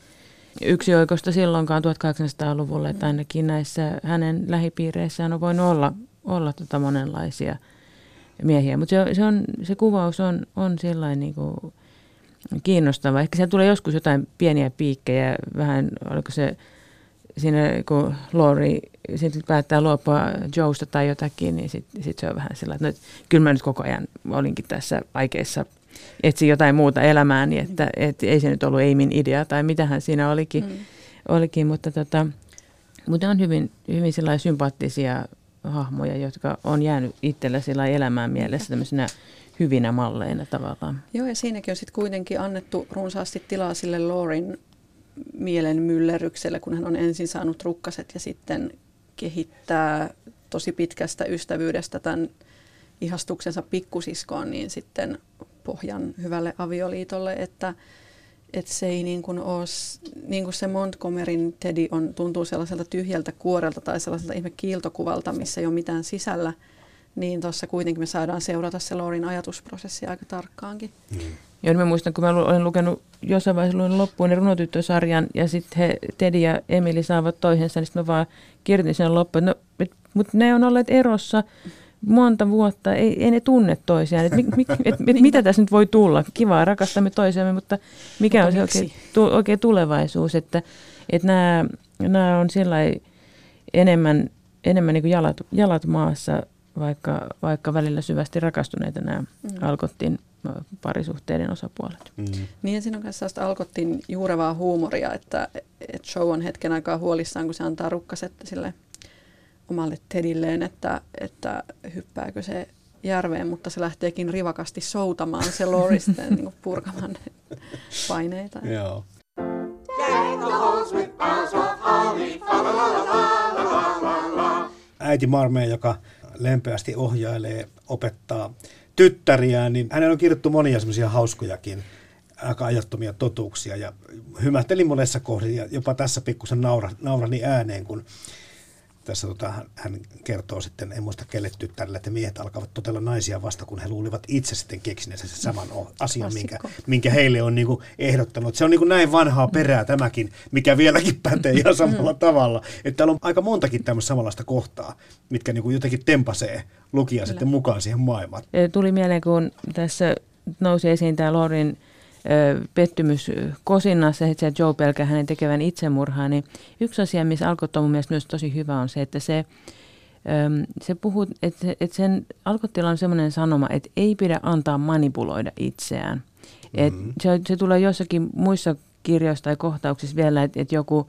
yksioikoista silloinkaan 1800-luvulla, että ainakin näissä hänen lähipiireissään on voinut olla, olla tota monenlaisia miehiä. Mutta se, se, se kuvaus on, on sellainen niin kuin kiinnostava. Ehkä siellä tulee joskus jotain pieniä piikkejä, vähän, oliko se siinä kun Lori sitten päättää luopua Joesta tai jotakin, niin sitten sit se on vähän sellainen, että no, kyllä mä nyt koko ajan olinkin tässä vaikeissa etsi jotain muuta elämääni, niin että et ei se nyt ollut Eimin idea tai mitähän siinä olikin, mm. olikin mutta, tota, mutta on hyvin, hyvin sympaattisia hahmoja, jotka on jäänyt itsellä sillä elämään mielessä tämmöisenä hyvinä malleina tavallaan. Joo, ja siinäkin on sitten kuitenkin annettu runsaasti tilaa sille Lorin mielen myllerrykselle, kun hän on ensin saanut rukkaset ja sitten kehittää tosi pitkästä ystävyydestä tämän ihastuksensa pikkusiskoon, niin sitten pohjan hyvälle avioliitolle, että, että se ei niin kuin ole, niin kuin se Montgomeryn Teddy on, tuntuu sellaiselta tyhjältä kuorelta tai sellaiselta ihme kiiltokuvalta, missä ei ole mitään sisällä, niin tuossa kuitenkin me saadaan seurata se Lorin ajatusprosessi aika tarkkaankin. Mm. Ja mä muistan, kun mä olen lukenut jossain vaiheessa luin loppuun niin runotyttösarjan ja sitten he, Teddy ja Emili saavat toisensa, niin sitten mä vaan kirjoitin sen loppuun, no, mutta ne on olleet erossa monta vuotta, ei, ei ne tunne toisiaan. Et, mi, mi, et, et, mitä tässä nyt voi tulla? Kivaa, rakastamme toisiamme, mutta mikä mutta on se oikein, tu, oikein tulevaisuus? Että et nämä, nämä on sillä enemmän, enemmän niin kuin jalat, jalat maassa, vaikka, vaikka välillä syvästi rakastuneita nämä mm. alkottiin parisuhteiden osapuolet. Mm. Niin ja siinä on myös sellaista alkottiin juurevaa huumoria, että, että show on hetken aikaa huolissaan, kun se antaa rukkaset sille omalle Tedilleen, että, että hyppääkö se järveen, mutta se lähteekin rivakasti soutamaan se Loristen niin purkamaan paineita. Joo. Äiti Marme, joka lempeästi ohjailee, opettaa tyttäriään, niin hänellä on kirjoittu monia semmoisia hauskojakin aika ajattomia totuuksia. Ja hymähtelin monessa kohdassa ja jopa tässä pikkusen naura, naurani ääneen, kun tässä tota, hän kertoo sitten, en muista kelle tyttärelle, että miehet alkavat totella naisia vasta, kun he luulivat itse sitten keksineensä sen saman asian, minkä, minkä heille on niin kuin ehdottanut. Se on niin kuin näin vanhaa perää tämäkin, mikä vieläkin pätee ihan samalla tavalla. Että täällä on aika montakin tämmöistä samanlaista kohtaa, mitkä niin kuin jotenkin tempasee lukija sitten mukaan siihen maailmaan. Tuli mieleen, kun tässä nousi esiin tämä Lorin pettymys kosinnassa, että Joe pelkää hänen tekevän itsemurhaa, niin yksi asia, missä Alkot on mun mielestä myös tosi hyvä, on se, että se, se puhuu, että, että sen Alkottilla on semmoinen sanoma, että ei pidä antaa manipuloida itseään. Mm-hmm. Et se, se tulee jossakin muissa kirjoissa tai kohtauksissa vielä, että, että joku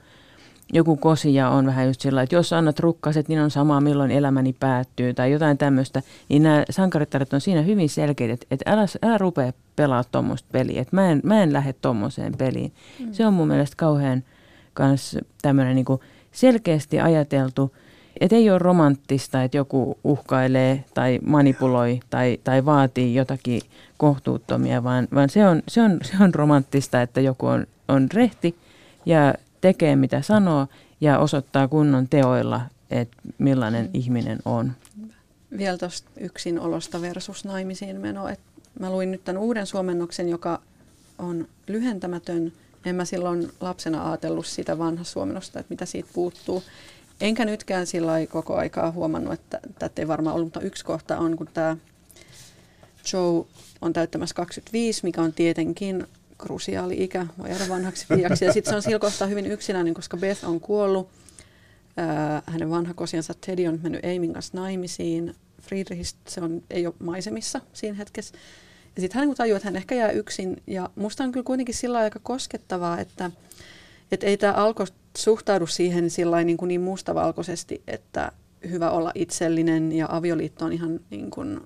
joku kosia on vähän just sillä, että jos annat rukkaset, niin on sama milloin elämäni päättyy tai jotain tämmöistä. Niin nämä sankarittaret on siinä hyvin selkeitä, että, että älä, älä rupea pelaa tuommoista peliä, että mä en, mä en lähde tuommoiseen peliin. Mm. Se on mun mielestä kauhean kans tämmöinen niin selkeästi ajateltu, että ei ole romanttista, että joku uhkailee tai manipuloi tai, tai vaatii jotakin kohtuuttomia, vaan, vaan se, on, se, on, se on romanttista, että joku on, on rehti ja tekee mitä sanoo ja osoittaa kunnon teoilla, että millainen mm. ihminen on. Vielä tuosta yksinolosta versus naimisiin meno. Et mä luin nyt tämän uuden suomennoksen, joka on lyhentämätön. En mä silloin lapsena ajatellut sitä vanha suomennosta, että mitä siitä puuttuu. Enkä nytkään sillä koko aikaa huomannut, että tätä ei varmaan ollut, mutta yksi kohta on, kun tämä Joe on täyttämässä 25, mikä on tietenkin krusiaali ikä, voi jäädä vanhaksi piiaksi. Ja sitten se on sillä kohtaa hyvin yksinäinen, koska Beth on kuollut. Ää, hänen vanha kosiansa Teddy on mennyt Aimin kanssa naimisiin. Friedrich se on, ei ole maisemissa siinä hetkessä. Ja sitten hän tajuaa, että hän ehkä jää yksin. Ja musta on kyllä kuitenkin sillä aika koskettavaa, että, että ei tämä alko suhtaudu siihen sillä niin, kuin niin mustavalkoisesti, että hyvä olla itsellinen ja avioliitto on ihan niin kuin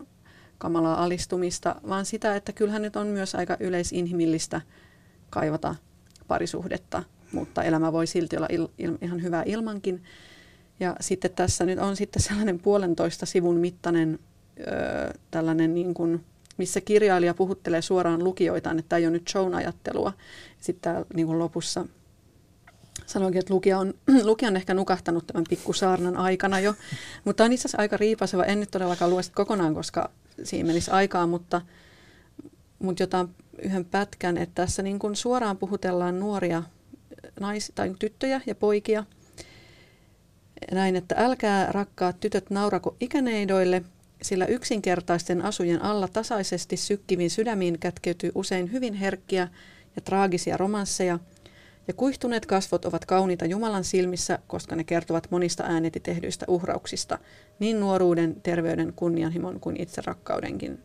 kamalaa alistumista, vaan sitä, että kyllähän nyt on myös aika yleisinhimillistä kaivata parisuhdetta, mutta elämä voi silti olla il, il, ihan hyvä ilmankin. Ja sitten tässä nyt on sitten sellainen puolentoista sivun mittainen ö, tällainen niin kuin, missä kirjailija puhuttelee suoraan lukijoitaan, että tämä ei ole nyt shown ajattelua. Sitten täällä niin lopussa sanoinkin, että lukija on, lukija on ehkä nukahtanut tämän pikkusaarnan aikana jo, mutta on itse asiassa aika riipaseva. En nyt todellakaan lue sitä kokonaan, koska siinä menisi aikaa, mutta, mutta jotain yhden pätkän, että tässä niin kuin suoraan puhutellaan nuoria nais- tai tyttöjä ja poikia. Näin, että älkää rakkaat tytöt naurako ikäneidoille, sillä yksinkertaisten asujen alla tasaisesti sykkiviin sydämiin kätkeytyy usein hyvin herkkiä ja traagisia romansseja, ja kuihtuneet kasvot ovat kauniita Jumalan silmissä, koska ne kertovat monista ääneti tehdyistä uhrauksista, niin nuoruuden, terveyden, kunnianhimon kuin itse rakkaudenkin.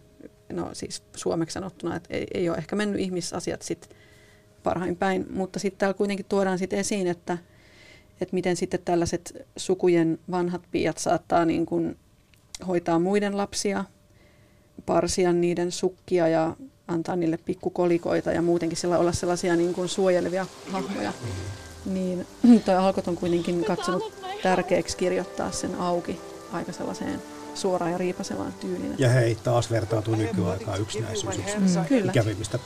No siis suomeksi sanottuna, että ei, ei ole ehkä mennyt ihmisasiat sit parhain päin, mutta sitten täällä kuitenkin tuodaan sit esiin, että, että miten sitten tällaiset sukujen vanhat piiat saattaa niin kuin hoitaa muiden lapsia, parsia niiden sukkia ja antaa niille pikkukolikoita ja muutenkin sillä olla sellaisia niin kuin suojelevia hahmoja. Niin toi Alkot on kuitenkin katsonut tärkeäksi kirjoittaa sen auki aika sellaiseen suoraan ja riipasevaan tyyliin. Ja hei, taas vertautuu nykyaikaan yksinäisyys yksi mm. ikävimmistä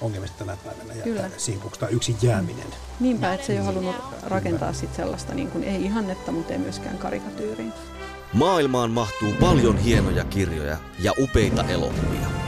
ongelmista tänä päivänä ja Kyllä. simpuksi yksin jääminen. Niinpä, että se ei ole halunnut rakentaa sit sellaista niin kuin, ei ihannetta, mutta ei myöskään karikatyyriä. Maailmaan mahtuu paljon hienoja kirjoja ja upeita elokuvia.